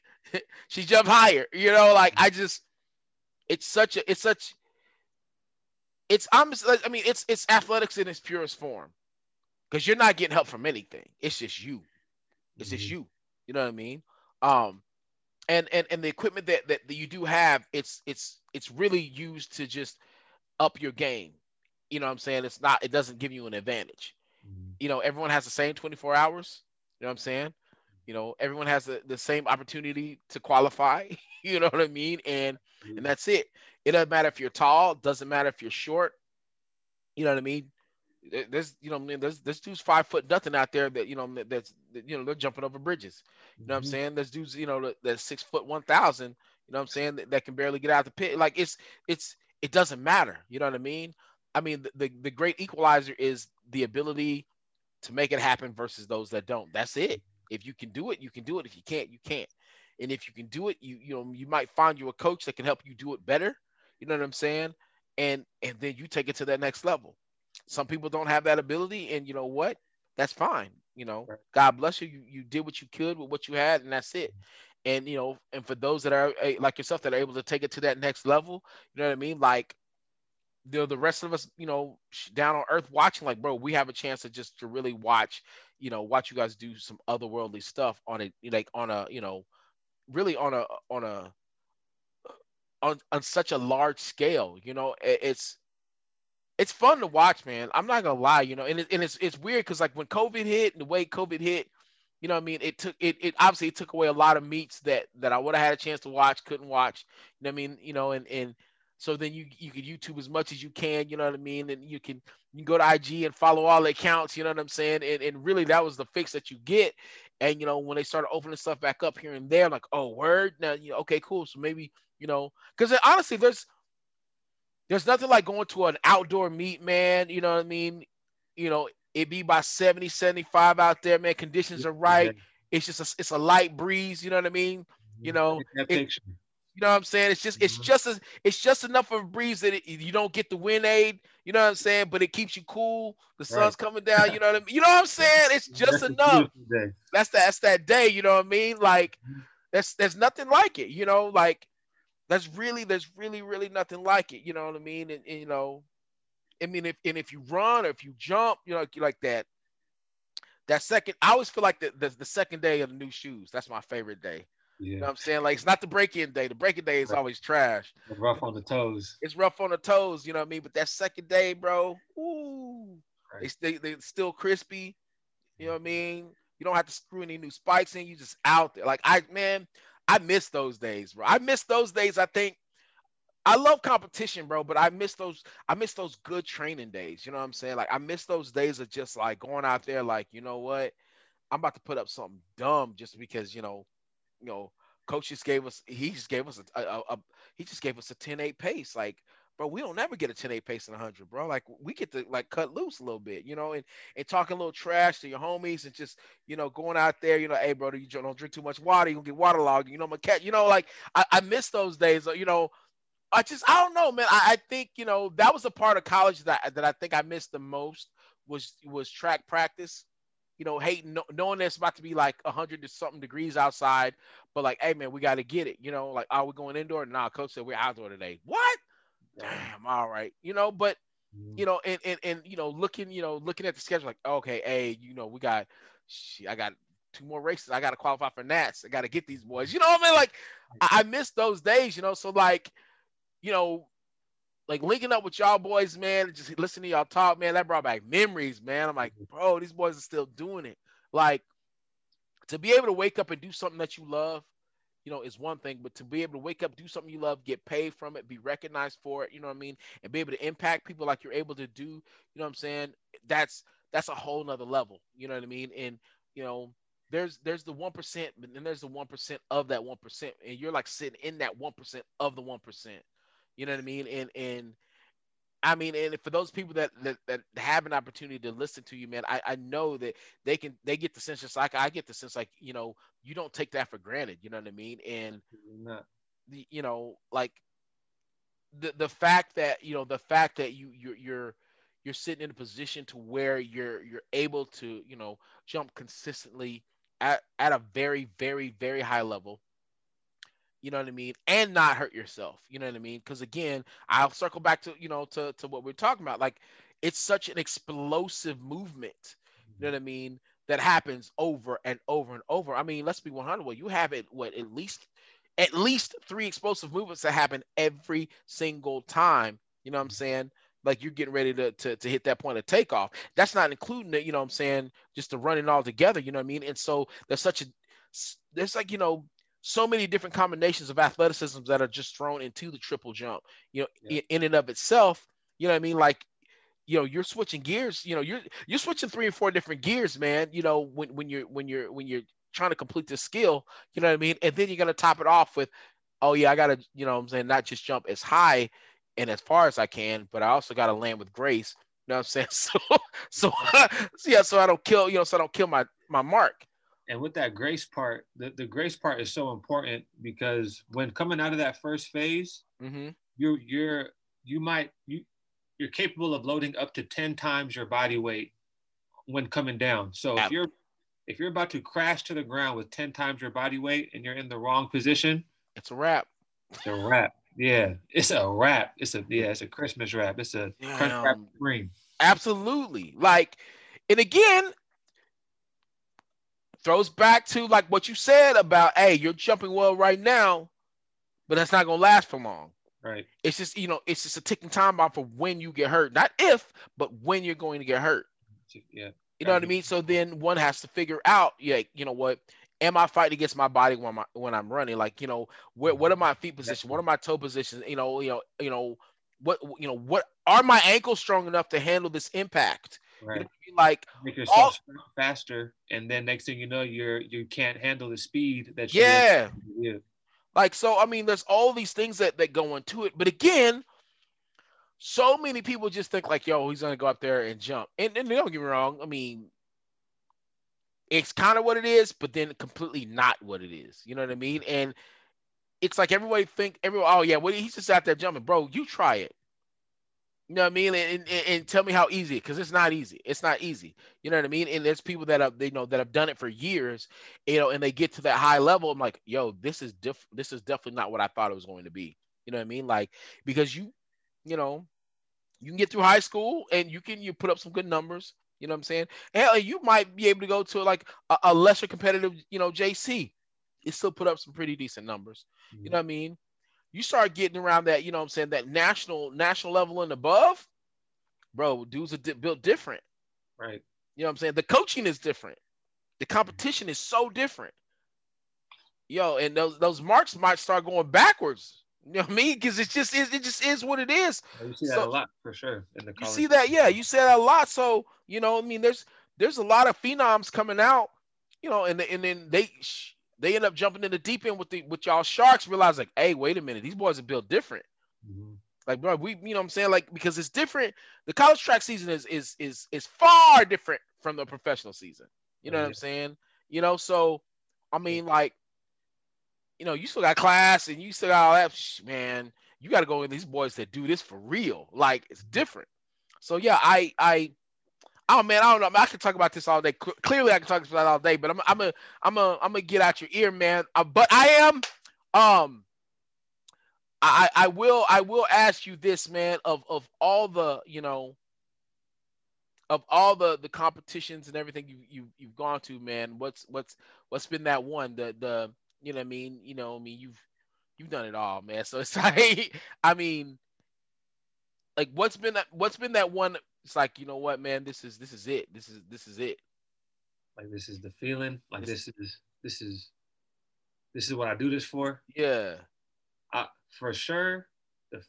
she jumped higher. You know, like I just, it's such a, it's such, it's I'm, just I mean, it's it's athletics in its purest form, because you're not getting help from anything. It's just you. It's just Mhm. you. You know what I mean? Um, and and and the equipment that, that that you do have, it's it's it's really used to just up your game. You know what I'm saying? It's not. It doesn't give you an advantage. Mhm. You know, everyone has the same 24 hours. You know what I'm saying? You know, everyone has the, the same opportunity to qualify. you know what I mean? And and that's it. It doesn't matter if you're tall. Doesn't matter if you're short. You know what I mean? There- There's, you know, I mean, there's there's dudes five foot nothing out there that you know that's that, you know they're jumping over bridges. You know what I'm Mhm. saying? There's dudes, you know, that's six foot one thousand. You know what I'm saying? That, that can barely get out the pit. Like it's it's it doesn't matter. You know what I mean? I mean, the, the the great equalizer is the ability to make it happen versus those that don't. That's it. If you can do it, you can do it. If you can't, you can't. And if you can do it, you you know you might find you a coach that can help you do it better. You know what I'm saying? And and then you take it to that next level. Some people don't have that ability, and you know what? That's fine. You know. God bless you. You you did what you could with what you had, and that's it. And you know, and for those that are eh, like yourself that are able to take it to that next level, you know what I mean? Like the the rest of us, you know, down on earth watching, like, bro, we have a chance to just to really watch, you know, watch you guys do some otherworldly stuff on a like on a, you know, really on a on a on, on such a large scale. You know, It- it's it's fun to watch, man. I'm not gonna lie, you know, and, it, and it's it's weird because like when COVID hit and the way COVID hit, you know, I mean, it took it it obviously it took away a lot of meets that that I would have had a chance to watch, couldn't watch. You know I mean? You know, and and so then you you could YouTube as much as you can, you know what I mean? And you can you can go to IG and follow all the accounts, you know what I'm saying? And and really that was the fix that you get. And you know, when they started opening stuff back up here and there, like, oh word, now you know, okay, cool. So maybe, you know, because honestly, there's there's nothing like going to an outdoor meet, man. You know what I mean? You know, it be by 70, 75 out there, man. Conditions are right. It's just a, it's a light breeze, you know what I mean? You know, it- You know what I'm saying? It's just it's Mhm. just as it's just enough of a breeze that it, you don't get the wind aid, you know what I'm saying? But it keeps you cool. The sun's Right. coming down, you know what I mean? You know what I'm saying? It's just That's enough. That's that that's that day, you know what I mean? Like Mhm. there's there's nothing like it, you know, like that's really there's really really nothing like it, you know what I mean? And, and, you know, I mean if and if you run or if you jump, you know, like, that. That second, I always feel like the, the the second day of the new shoes. That's my favorite day. You know what I'm saying? Like it's not the break-in day. The break-in day is Right. always trash. It's rough on the toes. It's rough on the toes, you know what I mean? But that second day, bro, ooh, they, Right. they they still crispy. You know what I mm-hmm. mean? You don't have to screw any new spikes in. You just out there. Like I, man, I miss those days, bro. I miss those days. I think I love competition, bro, but I miss those. I miss those good training days. You know what I'm saying? Like I miss those days of just like going out there, like you know what, I'm about to put up something dumb just because you know, you know, coach just gave us. He just gave us a, a, a he just gave us a 10-8 pace. Like, bro, we don't never get a 10-8 pace in 100, bro. Like we get to like cut loose a little bit, you know, and and talking a little trash to your homies and just you know going out there, you know, hey, bro, you don't drink too much water, you gonna get waterlogged. You know, my cat, you know, like I, I miss those days. Uh, you know, I just I don't know, man. I, I think you know that was a part of college that that I think I missed the most was was track practice. You know, hating knowing that it's about to be like hundred to something degrees outside, but like, hey man, we got to get it. You know, like, are we going indoor? Nah, coach said we're outdoor today. What? Damn, all right. You know, but Mhm. you know, and and and you know, looking, you know, looking at the schedule, like, okay, hey, you know, we got, shit, I got two more races. I got to qualify for Nats. I got to get these boys. You know what I mean? Like, I, I miss those days. You know, so like, you know, like linking up with y'all boys, man, just listening to y'all talk, man, that brought back memories, man. I'm like, bro, these boys are still doing it. Like, to be able to wake up and do something that you love you know, is one thing, but to be able to wake up, do something you love, get paid from it, be recognized for it, you know what I mean, and be able to impact people like you're able to do, you know what I'm saying? That's that's a whole nother level, you know what I mean? And you know, there's there's the one percent, but then there's the one percent of that one percent, and you're like sitting in that one percent of the one percent. You know what I mean? And and I mean, and for those people that, that, that have an opportunity to listen to you, man, I, I know that they can they get the sense just like I get the sense like you know you don't take that for granted. You know what I mean? And the, you know, like the the fact that you know the fact that you you're you're you're sitting in a position to where you're you're able to you know jump consistently at at a very very very high level you know what I mean, and not hurt yourself, you know what I mean? Because again, I'll circle back to you know to to what we're talking about. Like it's such an explosive movement, you know mm-hmm. what I mean, that happens over and over and over. I mean, let's be 100. Well, you have it what at least at least three explosive movements that happen every single time. You know what I'm mm-hmm. saying? Like you're getting ready to, to, to hit that point of takeoff. That's not including it, you know what I'm saying, just to run it all together, you know what I mean? And so there's such a there's like, you know, so many different combinations of athleticism that are just thrown into the triple jump. You know, yeah. in, in and of itself, you know what I mean? Like, you know, you're switching gears. You know, you're you're switching three or four different gears, man. You know, when when you're when you're when you're trying to complete this skill, you know what I mean? And then you're gonna top it off with, oh yeah, I gotta, you know, I'm saying not just jump as high and as far as I can, but I also gotta land with grace. You know what I'm saying? So so, so yeah, so I don't kill, you know, so I don't kill my my mark and with that grace part, the, the grace part is so important because when coming out of that first phase, mm-hmm. you're you're you might you you're capable of loading up to 10 times your body weight when coming down. So if you're if you're about to crash to the ground with 10 times your body weight and you're in the wrong position, it's a wrap. It's a wrap. Yeah, it's a wrap. It's a yeah, it's a Christmas wrap. It's a yeah, crunch wrap cream. Absolutely. Like, and again, throws back to like what you said about, hey, you're jumping well right now, but that's not gonna last for long. Right. It's just you know, it's just a ticking time bomb for when you get hurt. Not if, but when you're going to get hurt. Yeah. You know what I mean? So then one has to figure out, yeah, you know what? Am I fighting against my body when my when I'm running? Like, you know, where what are my feet positions? What are my toe positions? You know, you know, you know, what you know, what are my ankles strong enough to handle this impact? Right. You know, like make yourself all, faster, and then next thing you know, you're you can't handle the speed that yeah. Like so, I mean, there's all these things that that go into it, but again, so many people just think like, yo, he's gonna go up there and jump, and, and don't get me wrong, I mean, it's kind of what it is, but then completely not what it is. You know what I mean? And it's like everybody think everyone, oh yeah, well he's just out there jumping, bro. You try it. You know what I mean? And, and, and tell me how easy, because it's not easy. It's not easy. You know what I mean? And there's people that have they know that have done it for years, you know, and they get to that high level. I'm like, yo, this is diff this is definitely not what I thought it was going to be. You know what I mean? Like, because you, you know, you can get through high school and you can you put up some good numbers. You know what I'm saying? Hell, you might be able to go to like a, a lesser competitive, you know, JC. It still put up some pretty decent numbers. Mm-hmm. You know what I mean? You start getting around that, you know what I'm saying, that national national level and above, bro, dudes are di- built different. Right. You know what I'm saying? The coaching is different. The competition is so different. Yo, and those those marks might start going backwards. You know what I mean? Because it's just is it just is what it is. You see that a lot for sure. In the you see that, yeah, you see that a lot. So you know, I mean, there's there's a lot of phenoms coming out. You know, and and then they they end up jumping in the deep end with the with y'all sharks, realize like, hey, wait a minute, these boys are built different. Mm-hmm. Like, bro, we you know what I'm saying? Like, because it's different. The college track season is is is is far different from the professional season. You know what I'm saying? You know, so I mean, like, you know, you still got class and you still got all that man. You got to go in these boys that do this for real. Like, it's different. So yeah, I I Oh man, I don't know. I, mean, I talk about this all day. Clearly, I can talk about all day. But I'm I'm a I'm a I'm gonna get out your ear, man. Uh, but I am um. I, I will I will ask you this man of of all the you know of all the the competitions and everything you you you've gone to man what's what's what's been that one the the you know I mean you know I mean you've you've done it all man so it's like I mean like what's been that what's been that one it's like you know what man this is this is it. This is this is it. Like this is the feeling. Like this, this is this is this is what I do this for. Yeah. I, for sure, the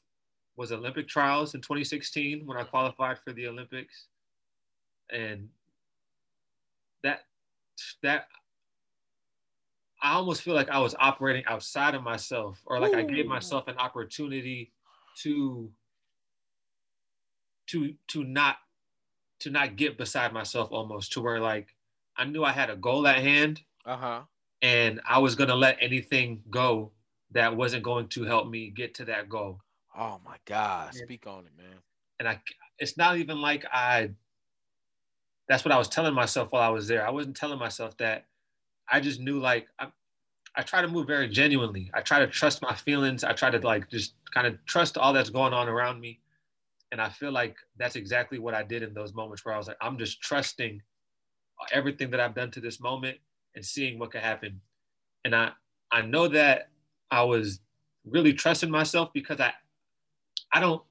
was Olympic trials in 2016 when I qualified for the Olympics, and that that I almost feel like I was operating outside of myself, or like I gave myself an opportunity to to to not to not get beside myself almost to where like I knew I had a goal at hand Uh huh. and I was gonna let anything go that wasn't going to help me get to that goal. Oh my God. Yeah. Speak on it, man. And I it's not even like I that's what I was telling myself while I was there. I wasn't telling myself that. I just knew like I, I try to move very genuinely. I try to trust my feelings. I try to like just kind of trust all that's going on around me. And I feel like that's exactly what I did in those moments where I was like, I'm just trusting everything that I've done to this moment and seeing what could happen. And I I know that I was really trusting myself because I I don't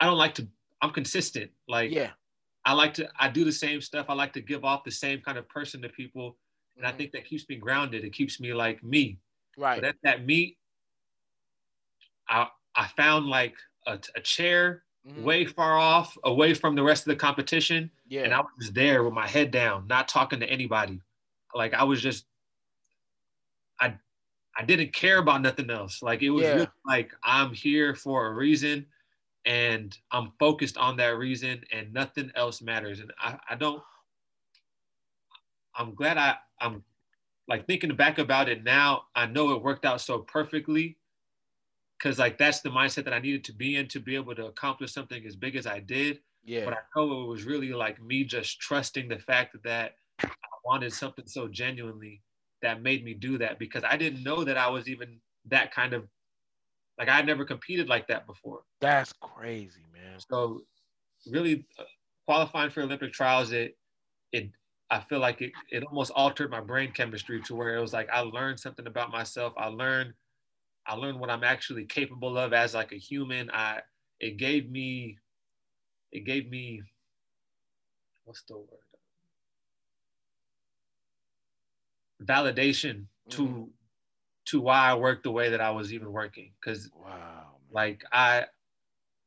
I don't like to I'm consistent. Like Yeah. I like to I do the same stuff. I like to give off the same kind of person to people. And I Mhm. think that keeps me grounded. It keeps me like me. Right. But at that meet, I I found like a, a chair Mhm. way far off, away from the rest of the competition. Yeah. And I was just there with my head down, not talking to anybody. Like I was just I I didn't care about nothing else. Like it was Yeah. really like I'm here for a reason and I'm focused on that reason and nothing else matters. And I, I don't I'm glad I I'm like thinking back about it now, I know it worked out so perfectly because like that's the mindset that I needed to be in to be able to accomplish something as big as I did. yeah. But I know it was really like me just trusting the fact that I wanted something so genuinely that made me do that because I didn't know that I was even that kind of like I had never competed like that before. That's crazy, man. So really uh, qualifying for Olympic trials, it it I feel like it it almost altered my brain chemistry to where it was like I learned something about myself. I learned I learned what I'm actually capable of as like a human. I it gave me it gave me what's the word validation to Mhm. to why I worked the way that I was even working because Wow. like I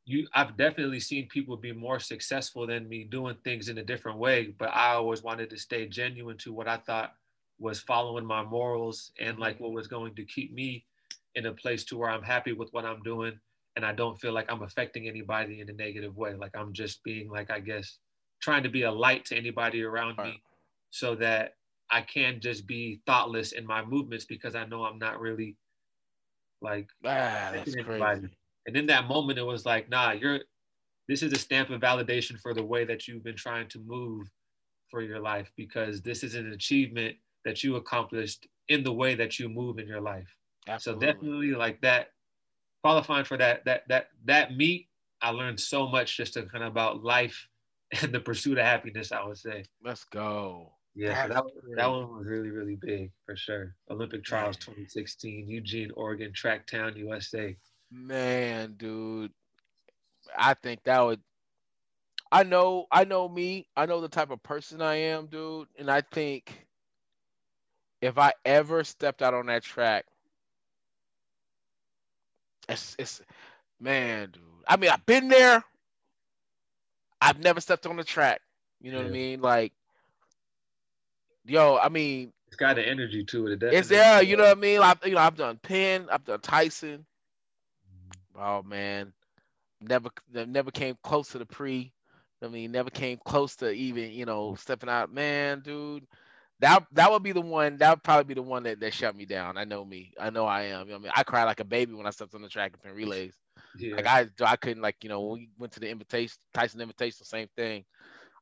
you I've definitely seen people be more successful than me doing things in a different way, but I always wanted to stay genuine to what I thought was following my morals and like what was going to keep me in a place to where I'm happy with what I'm doing and I don't feel like I'm affecting anybody in a negative way. Like I'm just being like I guess trying to be a light to anybody around Right. me so that I can just be thoughtless in my movements because I know I'm not really like Ah, that's crazy. And in that moment, it was like, nah, you're. This is a stamp of validation for the way that you've been trying to move for your life because this is an achievement that you accomplished in the way that you move in your life. Absolutely. So definitely like that, qualifying for that that that that meet, I learned so much just to kind of about life and the pursuit of happiness. I would say. Let's go. Yeah, so that, that one was really, really big for sure. Olympic Trials Man. 2016, Eugene, Oregon, Tracktown, USA. Man, dude. I think that would I know I know me. I know the type of person I am, dude. And I think if I ever stepped out on that track, it's it's man, dude. I mean, I've been there. I've never stepped on the track. You know what I mean? Like, yo, I mean, It's got an energy to it. it it's there. You know what I mean? I've, you know, I've done Penn, I've done Tyson. Oh man, never, never came close to the pre. I mean, never came close to even you know stepping out. Man, dude, that that would be the one. That would probably be the one that, that shut me down. I know me. I know I am. You know I mean, I cried like a baby when I stepped on the track and relays. Yeah. Like I, I couldn't like you know when we went to the invitation, Tyson invitation, same thing.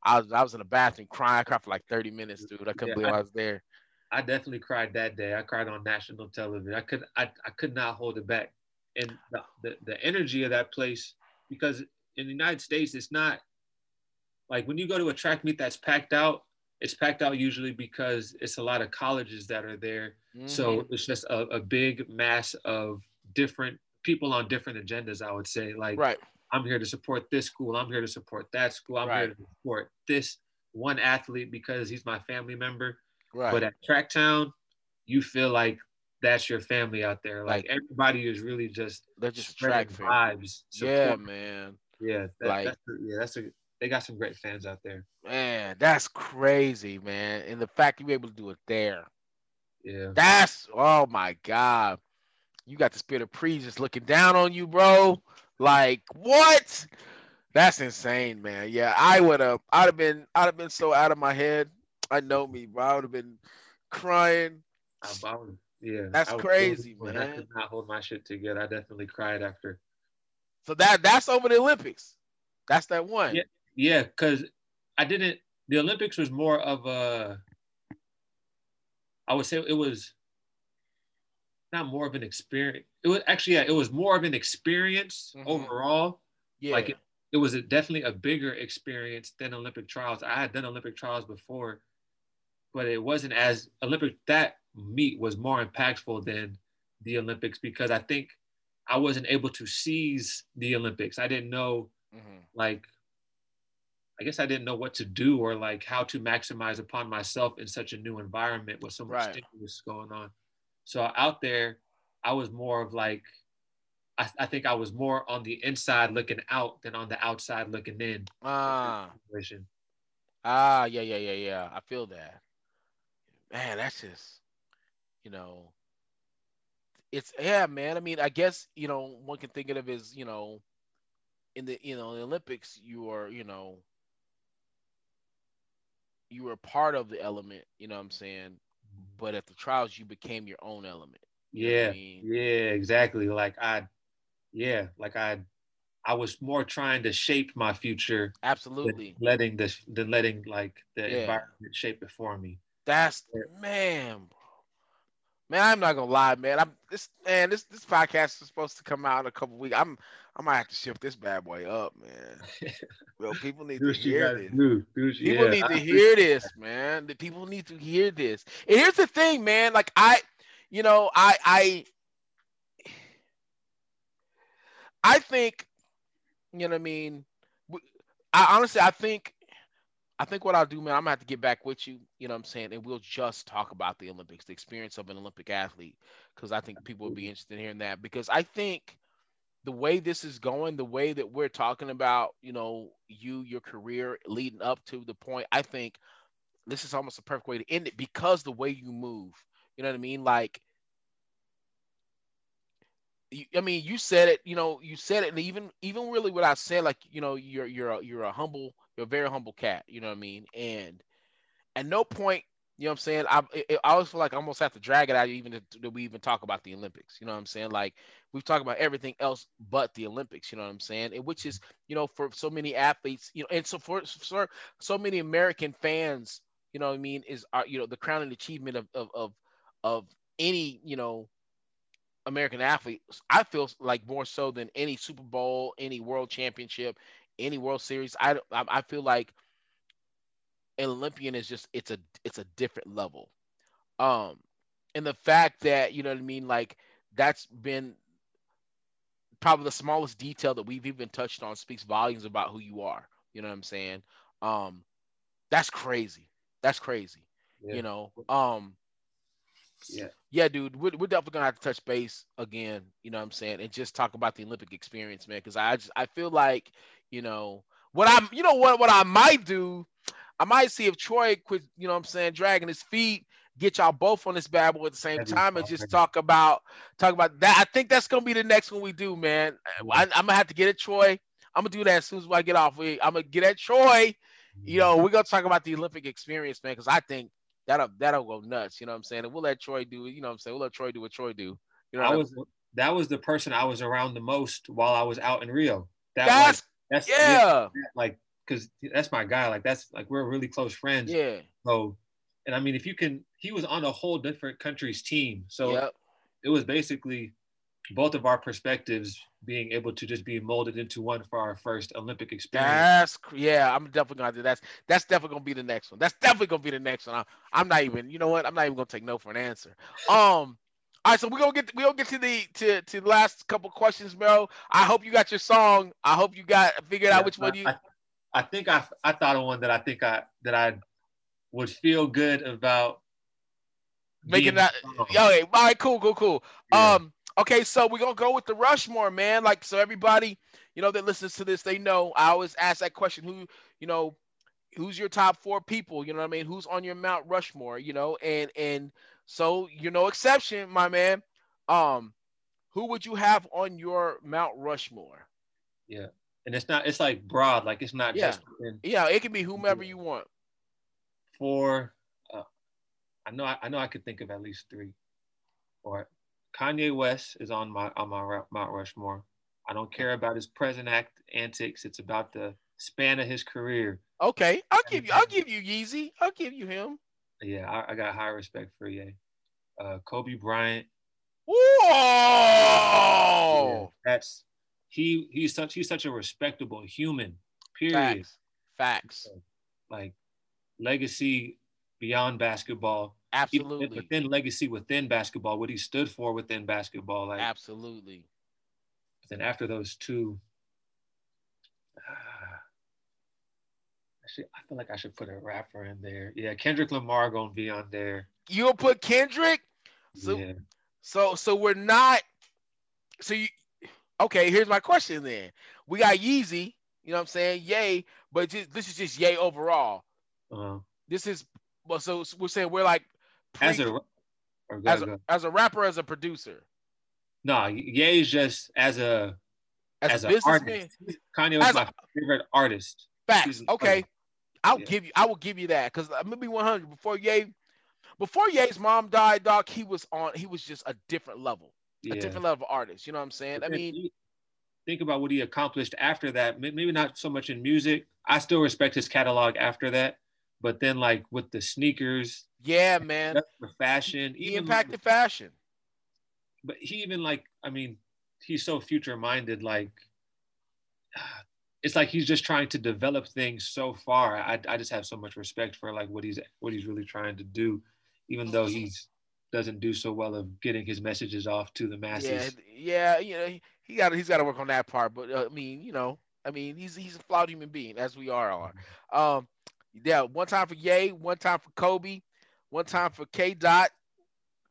I was I was in the bathroom crying. I cried for like 30 minutes, dude. I couldn't Yeah, believe I- I was there. I definitely cried that day. I cried on national television. I could I, I could not hold it back. And the, the, the energy of that place, because in the United States, it's not like when you go to a track meet that's packed out, it's packed out usually because it's a lot of colleges that are there. So Mhm. it's just a, a big mass of different people on different agendas, I would say. Like right, I'm here to support this school. I'm here to support that school. I'm here to support this one athlete because he's my family member. right. But at Tracktown, you feel like that's your family out there. Like, Like- everybody is really just They're just track vibes. Yeah, man. yeah, that, Like- that's a, yeah, that's a they got some great fans out there. Man, that's crazy, man. And the fact you were able to do it there. Yeah, That's oh my god. You got the spirit of pre just looking down on you, bro. Like what? That's insane, man. Yeah, I would have. I'd have been. I'd have been so out of my head. I know me, bro. I would have been crying. I, I was, yeah, That's crazy, man. I could not hold my shit together. I definitely cried after. So that that's over the Olympics. That's that one. Yeah. Yeah, because I didn't. The Olympics was more of a. I would say it was. Not more of an experience. It was actually yeah. It was more of an experience Mhm. overall. yeah. Like it, it was a, definitely a bigger experience than Olympic trials. I had done Olympic trials before, but it wasn't as Olympic. That meet was more impactful than the Olympics because I think I wasn't able to seize the Olympics. I didn't know Mhm. like I guess I didn't know what to do or like how to maximize upon myself in such a new environment with so much Right. stimulus going on. So out there, I was more of like I, I think I was more on the inside looking out than on the outside looking in. Ah. Ah, yeah, yeah, yeah, yeah. I feel that. Man, that's just, you know, it's yeah, man. I mean, I guess you know one can think of it as you know, in the you know the Olympics, you are you know, you were part of the element. You know what I'm saying? Mm-hmm. But at the trials, you became your own element. You Yeah, I mean? yeah, exactly. Like I, yeah, like I, I was more trying to shape my future Absolutely. letting this than letting like the Yeah. environment shape it for me. That's Yeah. man. Man, I'm not gonna lie, man. I'm this man. This this podcast is supposed to come out in a couple weeks. I'm I might have to shift this bad boy up, man. Well, people need to hear this. do. Do People yeah, need to hear this, man. The people need to hear this. And here's the thing, man. Like I, you know, I I I think, you know what I mean. I honestly, I think, I think what I'll do, man, I'm gonna have to get back with you. You know what I'm saying, and we'll just talk about the Olympics, the experience of an Olympic athlete, because I think people would be interested in hearing that. Because I think the way this is going, the way that we're talking about, you know, you, your career leading up to the point, I think this is almost a perfect way to end it because the way you move. You know what I mean? Like, I mean, you said it. You know, you said it, and even even really what I said, like, you know, you're you're a, you're a humble, you're a very humble cat. You know what I mean? And at no point, you know what I'm saying. I it, I always feel like I almost have to drag it out even to, that we even talk about the Olympics. You know what I'm saying? Like we've talked about everything else but the Olympics. You know what I'm saying? And which is you know for so many athletes, you know, and so for for so many American fans, you know what I mean, is our you know the crowning achievement of of of, of any you know American athlete. I feel like more so than any Super Bowl, any World Championship, any World Series. I I, I feel like an Olympian is just it's a it's a different level. Um, and the fact that you know what I mean, like that's been probably the smallest detail that we've even touched on speaks volumes about who you are. You know what I'm saying? Um, that's crazy. That's crazy. Yeah. You know. Um, Yeah. yeah, dude, we're, we're definitely gonna have to touch base again. You know what I'm saying, and just talk about the Olympic experience, man. Because I just I feel like you know what I'm. You know what what I might do. I might see if Troy quit. You know what I'm saying, dragging his feet. Get y'all both on this bad boy at the same That'd time and just talk about talk about that. I think that's gonna be the next one we do, man. I, I'm gonna have to get it, Troy. I'm gonna do that as soon as I get off. I'm gonna get at Troy. You know, we're gonna talk about the Olympic experience, man, because I think that'll that'll go nuts. You know what I'm saying? And we'll let Troy do it. You know what I'm saying? We'll let Troy do what Troy do. You know, I was that was the person I was around the most while I was out in Rio. That That's was that's yeah, like because that's my guy. Like that's like we're really close friends. yeah, So, and I mean, if you can, he was on a whole different country's team. So yep, it was basically both of our perspectives being able to just be molded into one for our first Olympic experience. that's yeah. I'm definitely gonna do that. That's that's definitely gonna be the next one. That's definitely gonna be the next one. I'm, I'm not even. You know what? I'm not even gonna take no for an answer. Um. All right, so we're gonna get we gonna get to the to to the last couple questions, bro. I hope you got your song. I hope you got figured out Yeah, which one I- you. I, I think I I thought of one that I think I that I would feel good about Making that. Yo, all right, cool, cool, cool. Yeah. Um, okay, so we're gonna go with the Rushmore, man. Like, so everybody, you know, that listens to this, they know. I always ask that question: Who, you know, who's your top four people? You know what I mean? Who's on your Mount Rushmore? You know, and and so you're no exception, my man. Um, who would you have on your Mount Rushmore? And it's not it's like broad like it's not Yeah. just within Yeah, it can be whomever you want. for uh, i know I, I know i could think of at least three or kanye west is on my on my mount rushmore i don't care about his present act antics it's about the span of his career Okay, I'll give you. I'll give you Yeezy. I'll give you him. yeah i, I got high respect for ye uh, kobe bryant Whoa! yeah, that's he he's such he's such a respectable human period Facts. Facts. like legacy beyond basketball Absolutely. within legacy within basketball, what he stood for within basketball. Like Absolutely. then after those two, I, I feel like I should put a rapper in there. Yeah, Kendrick Lamar gonna be on there. You'll put Kendrick. So yeah, so so we're not. So you. Okay, here's my question then. We got Yeezy. You know what I'm saying? Yay, but just, this is just yay overall. uh, This is well. So we're saying we're like pre- as a go, as a, as a rapper as a producer no, Ye is just as a as, as, a an businessman. Kanye was As a- my favorite artist. Facts. Okay. artist. I'll Yeah. give you. I will give you that because I'm gonna be 100. Before Ye, before Ye's mom died, dog, he was on. He was just a different level, Yeah. a different level of artist. You know what I'm saying? I mean, think about what he accomplished after that. Maybe not so much in music. I still respect his catalog after that, but then like with the sneakers, yeah, man. the fashion, He even impacted fashion. but he even like I mean, he's so future minded. Like it's like he's just trying to develop things so far. I I just have so much respect for like what he's what he's really trying to do, even though he's doesn't do so well of getting his messages off to the masses. Yeah, yeah. You know, he, got he's got to work on that part. But uh, I mean, you know, I mean, he's he's a flawed human being, as we are are. Um, yeah. One time for Ye, one time for Kobe, one time for K. Dot.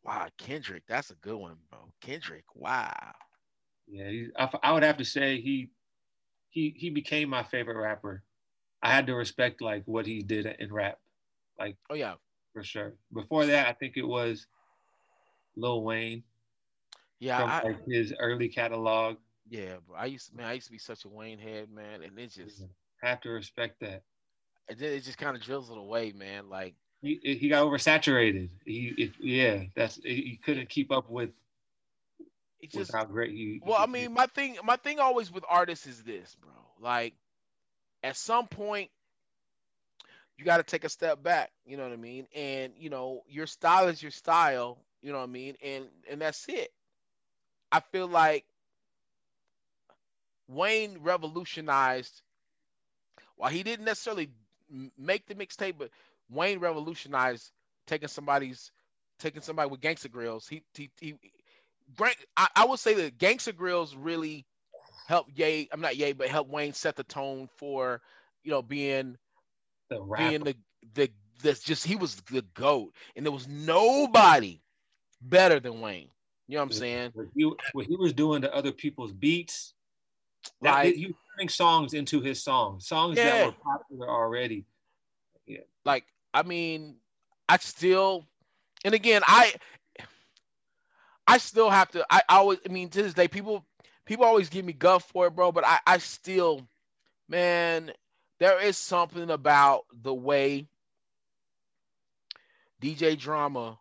Wow, Kendrick, that's a good one, bro. Kendrick, wow. Yeah, he, I, I would have to say he he he became my favorite rapper. I had to respect like what he did in rap, like Oh yeah, for sure. Before that, I think it was Lil Wayne yeah, from I, like his early catalog. yeah. Bro. I used to man, I used to be such a Wayne head, man, and it just Have to respect that. it, it just kind of drills it away, man. Like He he got oversaturated. He it, yeah, that's he couldn't keep up with, it with just how great he. Well, I he- mean, my thing, my thing always with artists is this, bro. Like, at some point, you got to take a step back. You know what I mean? And you know, your style is your style. You know what I mean? And and that's it. I feel like Wayne revolutionized. While he didn't necessarily make the mixtape, but Wayne revolutionized taking somebody's taking somebody with Gangsta Grillz. He he he. I, I would say that Gangsta Grillz really helped Ye. I'm not Ye, but helped Wayne set the tone for you know being the being the the that's just he was the goat, and there was nobody better than Wayne. You know what I'm saying? What he, what he was doing to other people's beats. That, Like- he was turning songs into his songs, songs Yeah. that were popular already. Yeah. Like I mean, I still, and again, I I still have to. I always, I mean, to this day, people people always give me guff for it, bro. But I I still, man, there is something about the way DJ Drama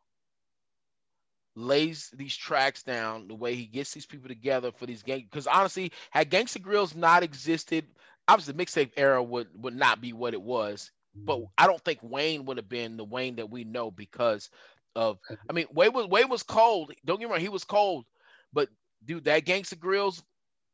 lays these tracks down, the way he gets these people together for these gang. Because honestly, had Gangsta Grillz not existed, obviously the mixtape era would would not be what it was. But mm. I don't think Wayne would have been the Wayne that we know because of. I mean, Wayne was Wayne was cold. Don't get me wrong, he was cold. But dude, that Gangsta Grillz,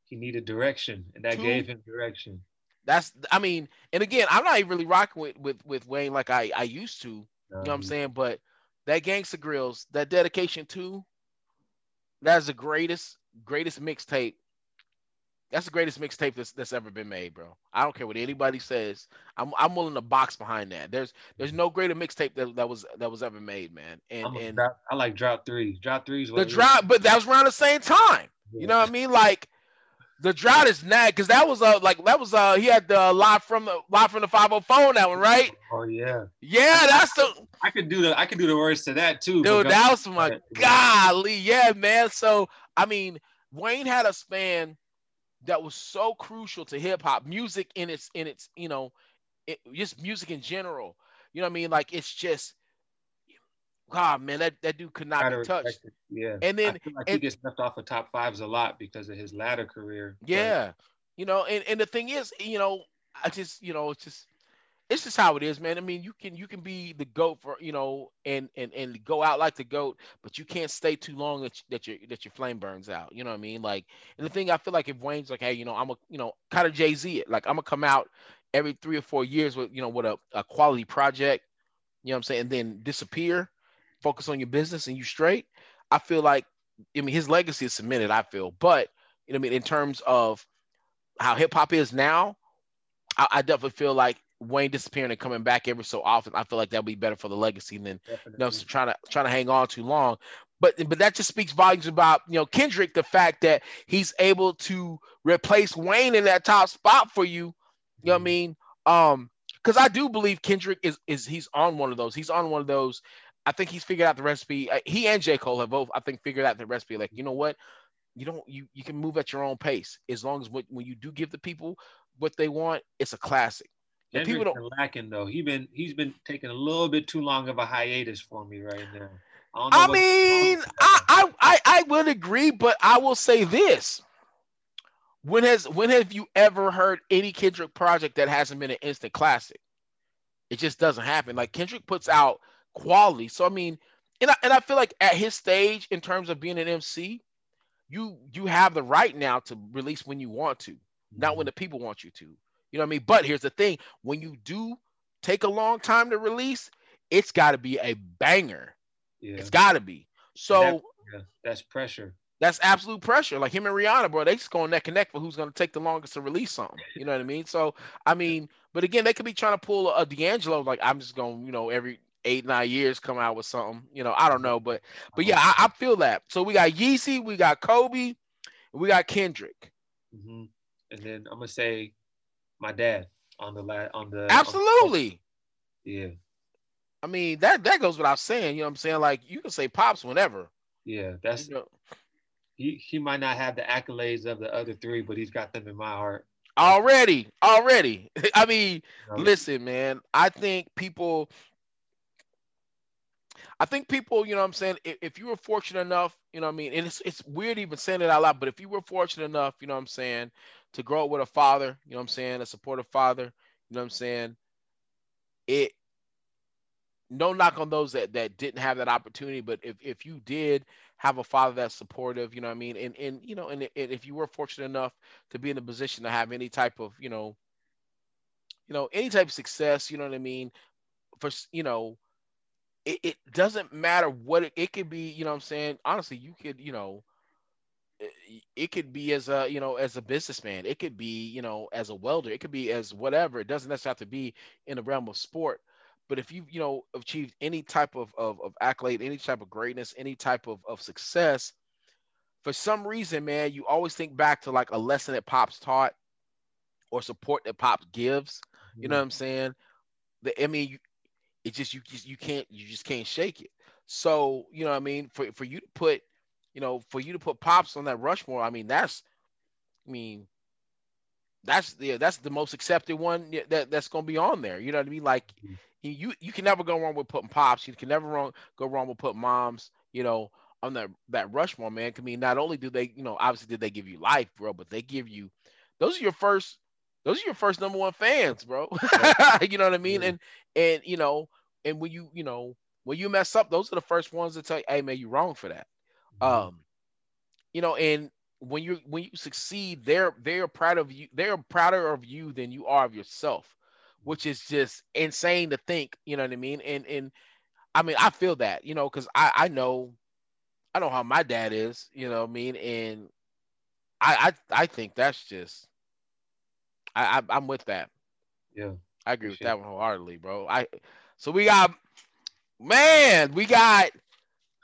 he needed direction, and that Two- gave him direction. that's I mean, and again, I'm not even really rocking with with, with Wayne like I I used to. You know what I'm saying? But that Gangsta Grillz, that Dedication 2, that's the greatest, greatest mixtape That's the greatest mixtape that's, that's ever been made, bro. I don't care what anybody says. I'm I'm willing to box behind that. There's there's no greater mixtape that, that was that was ever made, man. And and drop, I like drop three. Drop threes. The drop, but that was around the same time. Yeah. You know what I mean? Like the drought is nag because that was uh like that was uh he had the live from the live from the 504 that one right? Oh yeah. Yeah that's the i could do the i could do the words to that too dude that was my golly yeah man. So i mean wayne had a span that was so crucial to hip-hop music in its in its you know it, just music in general. You know what i mean? Like it's just God, man, that, that dude could not be touched. Yeah. And then like and, he gets left off of top fives a lot because of his latter career. Yeah. But, you know, and, and the thing is, you know, I just, you know, it's just it's just how it is, man. I mean, you can you can be the goat for you know, and and and go out like the goat, but you can't stay too long that you, that your that your flame burns out. You know what I mean? Like, and the thing I feel like if Wayne's like, hey, you know, I'm a you know, kind of Jay Z it, like I'm gonna come out every three or four years with you know with a, a quality project, you know what I'm saying, and then disappear focus on your business and you straight, I feel like I mean his legacy is cemented, I feel. But you know I mean in terms of how hip hop is now, I, I, definitely feel like Wayne disappearing and coming back every so often, I feel like that'll be better for the legacy than you know trying to trying to hang on too long. But but that just speaks volumes about you know Kendrick, the fact that he's able to replace Wayne in that top spot for you. You know what I mm-hmm. mean? Um, because I do believe Kendrick is is he's on one of those. He's on one of those I think he's figured out the recipe. Uh, he and J. Cole have both, I think, figured out the recipe. Like, you know what? You don't you you can move at your own pace as long as when, when you do give the people what they want, it's a classic. And people don't lacking though. He's been he's been taking a little bit too long of a hiatus for me right now. I, I mean, I, I I I would agree, but I will say this. When has when have you ever heard any Kendrick project that hasn't been an instant classic? It just doesn't happen. Like Kendrick puts out quality. So I mean, and I, and I feel like at his stage in terms of being an MC, you you have the right now to release when you want to, not when mm-hmm. the people want you to. You know what I mean? But here's the thing: when you do take a long time to release, it's got to be a banger. Yeah. It's got to be. So that, yeah, that's pressure. That's absolute pressure. Like him and Rihanna, bro, they just going neck and neck for who's going to take the longest to release something. You know what I mean? So I mean, but again, they could be trying to pull a, a D'Angelo. Like I'm just going, you know, every eight nine years come out with something. You know, I don't know, but but yeah, I, I feel that. So we got Yeezy, we got Kobe, we got Kendrick. Mm-hmm. And then I'm gonna say my dad on the la- on the absolutely. On the, yeah. I mean that that goes without saying. You know what I'm saying? Like you can say pops whenever. Yeah, that's. You know, he he might not have the accolades of the other three, but he's got them in my heart. Already, already. I mean, listen, man. I think people I think people, you know what I'm saying, if, if, you were fortunate enough, you know what I mean, and it's, it's weird even saying it out loud, but if you were fortunate enough, you know what I'm saying, to grow up with a father, you know what I'm saying, a supportive father, you know what I'm saying, it, no knock on those that, that didn't have that opportunity, but if, if you did have a father that's supportive, you know what I mean, and, and you know, and, and if you were fortunate enough to be in a position to have any type of, you know, you know, any type of success, you know what I mean, for, you know, it, it doesn't matter what it, it could be, you know what I'm saying? Honestly, you could, you know, eh, it, it could be as a, you know, as a businessman. It could be, you know, as a welder. It could be as whatever. It doesn't necessarily have to be in the realm of sport. But if you, you know, achieved any type of, of, of accolade, any type of greatness, any type of, of success, for some reason, man, you always think back to like a lesson that Pops taught or support that Pops gives. You know what I'm saying? The, I mean, it just you just you can't you just can't shake it. So you know what I mean for for you to put you know for you to put pops on that Rushmore, I mean that's I mean that's the that's the most accepted one that that's gonna be on there. You know what I mean? Like mm-hmm. you you can never go wrong with putting pops. You can never wrong go wrong with putting moms. You know on that that Rushmore man. I mean not only do they you know obviously did they give you life, bro, but they give you those are your first those are your first number one fans, bro. you know what I mean? Yeah. And and you know, and when you you know when you mess up, those are the first ones to tell you, hey man, you're wrong for that. Mm-hmm. Um, you know, and when you when you succeed, they're they're proud of you. They're prouder of you than you are of yourself, which is just insane to think. You know what I mean? And and I mean, I feel that, you know, because I I know I know how my dad is. You know what I mean? And I I, I think that's just. I, I I'm with that. Yeah. I agree with that one wholeheartedly, bro. I so we got man, we got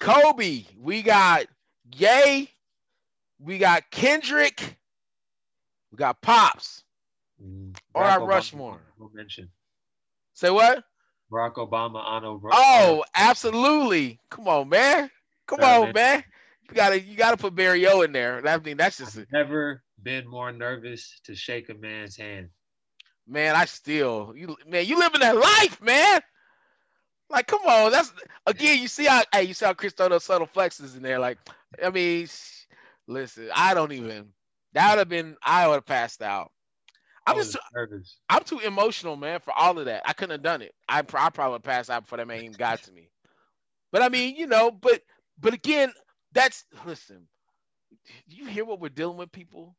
Kobe, we got Ye, we got Kendrick, we got Pops. Mm. Or our Rushmore. Mention. Say what? Barack Obama, Anno. Oh, absolutely. Come on, man. Come Sorry, on, man. man. You gotta you gotta put Barry O in there. I mean, that's just a, Never been more nervous to shake a man's hand. man. I still you man, you living that life, man. Like, come on. That's again. You see how hey, you see how Chris throw those subtle flexes in there. Like, I mean, sh- listen, I don't even. That would have been. I would have passed out. I I'm was just. nervous. I'm too emotional, man, for all of that. I couldn't have done it. I, I probably would passed out before that man even got to me. But I mean, you know, but but again, that's listen. You hear what we're dealing with, people?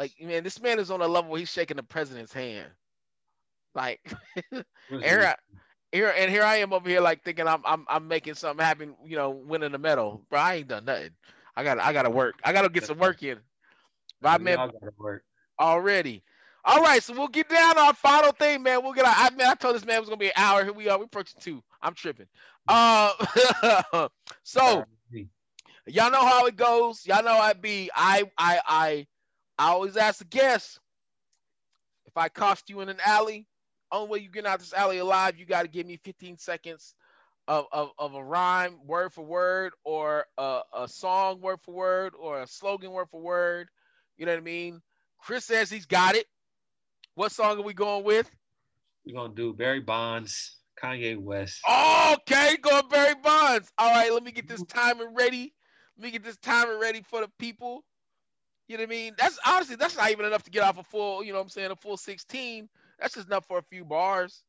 Like, man, this man is on a level where he's shaking the president's hand. Like, here, here and here I am over here, like thinking I'm I'm I'm making something happen, you know, winning a medal. Bro, I ain't done nothing. I got I got to work. I got to get some work in. But I mean, work. already. All right, so we'll get down to our final thing, man. We'll get our, I, man, I told this man it was gonna be an hour. Here we are. We're approaching two. I'm tripping. Uh, so y'all know how it goes. Y'all know I be. I I I I always ask the guests if I cost you in an alley. Only way you get out this alley alive, you got to give me 15 seconds of, of, of a rhyme, word for word, or a, a song, word for word, or a slogan, word for word. You know what I mean? Chris says he's got it. What song are we going with? We're gonna do Barry Bonds, Kanye West. Okay, going Barry Bonds. All right, let me get this timer ready. Let me get this timer ready for the people. You know what I mean? That's honestly, that's not even enough to get off a full, you know what I'm saying, a full 16. That's just enough for a few bars.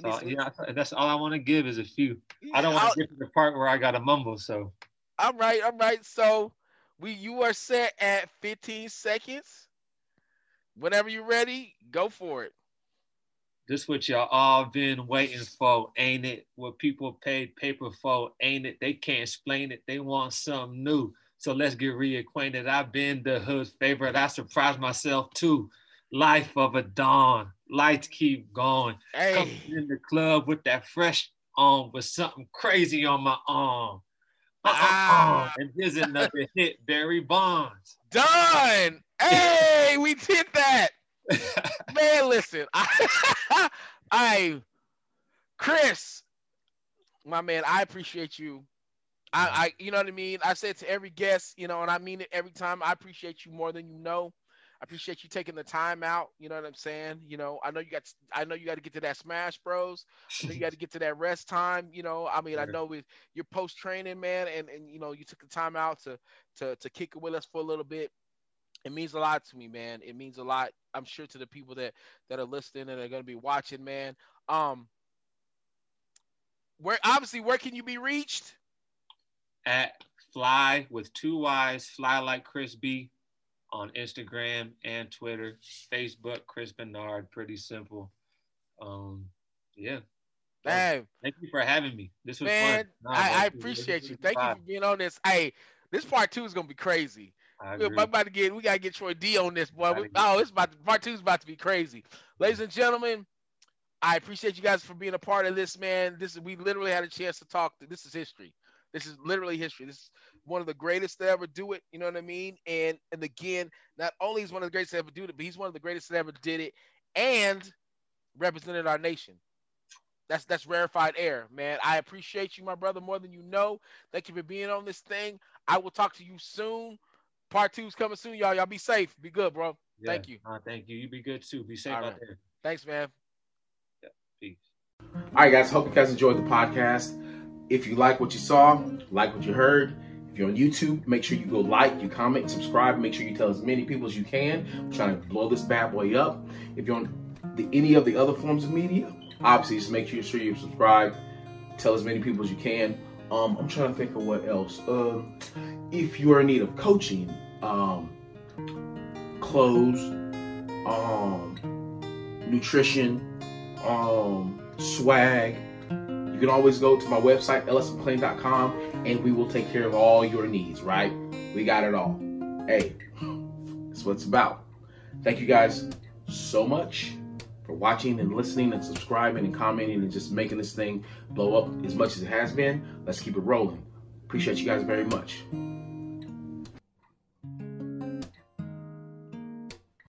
So, yeah, that's all I want to give is a few. I don't want to get to the part where I got to mumble. So All right, all right. So we you are set at 15 seconds. Whenever you're ready, go for it. this what y'all all been waiting for, ain't it? What people paid paper for, ain't it? They can't explain it. They want something new. So let's get reacquainted. I've been the hood's favorite. I surprised myself too. Life of a dawn. Lights keep going. Coming in the club with that fresh on with something crazy on my arm. Uh-uh-uh. Ah. And here's another hit, Barry Bonds. done. Hey, we did that. Man, listen. I, I Chris, my man, I appreciate you. I, I you know what I mean? I said to every guest, you know, and I mean it every time. I appreciate you more than you know. I appreciate you taking the time out. You know what I'm saying? You know, I know you got I know you got to get to that Smash Bros. I know you got to get to that rest time. You know, I mean, I know with your post training, man, and and you know, you took the time out to to to kick it with us for a little bit. It means a lot to me, man. It means a lot. I'm sure to the people that that are listening and are going to be watching, man. Um, where obviously where can you be reached? At fly with two Y's, fly like Chris B on Instagram and Twitter, Facebook, Chris Benard. Pretty simple. Um, yeah. Man, Thank you for having me. This was man, fun. No, I, I appreciate you. Thank you for being on this. Hey, this part two is gonna be crazy. We're about to get we gotta get Troy D on this boy. We- oh, it's about to, part two is about to be crazy. Ladies and gentlemen, I appreciate you guys for being a part of this, man. This is we literally had a chance to talk. This is history. This is literally history. This is one of the greatest to ever do it. You know what I mean? And and again, not only is one of the greatest to ever do it, but he's one of the greatest that ever did it and represented our nation. That's that's rarefied air, man. I appreciate you, my brother, more than you know. Thank you for being on this thing. I will talk to you soon. Part two's coming soon, y'all. Y'all be safe. Be good, bro. Yeah. Thank you. Uh, thank you. You be good too. Be safe All out right. there. Thanks, man. Peace. All right, guys. Hope you guys enjoyed the podcast. If you like what you saw, like what you heard, if you're on YouTube, make sure you go like, you comment, subscribe. Make sure you tell as many people as you can. I'm trying to blow this bad boy up. If you're on the, any of the other forms of media, obviously just make sure you subscribe. Tell as many people as you can. Um, I'm trying to think of what else. Um, if you are in need of coaching, um, clothes, um, nutrition, um, swag, you can always go to my website, lsmclaim.com, and we will take care of all your needs, right? We got it all. Hey, That's what it's about. Thank you guys so much for watching and listening and subscribing and commenting and just making this thing blow up as much as it has been. Let's keep it rolling. Appreciate you guys very much.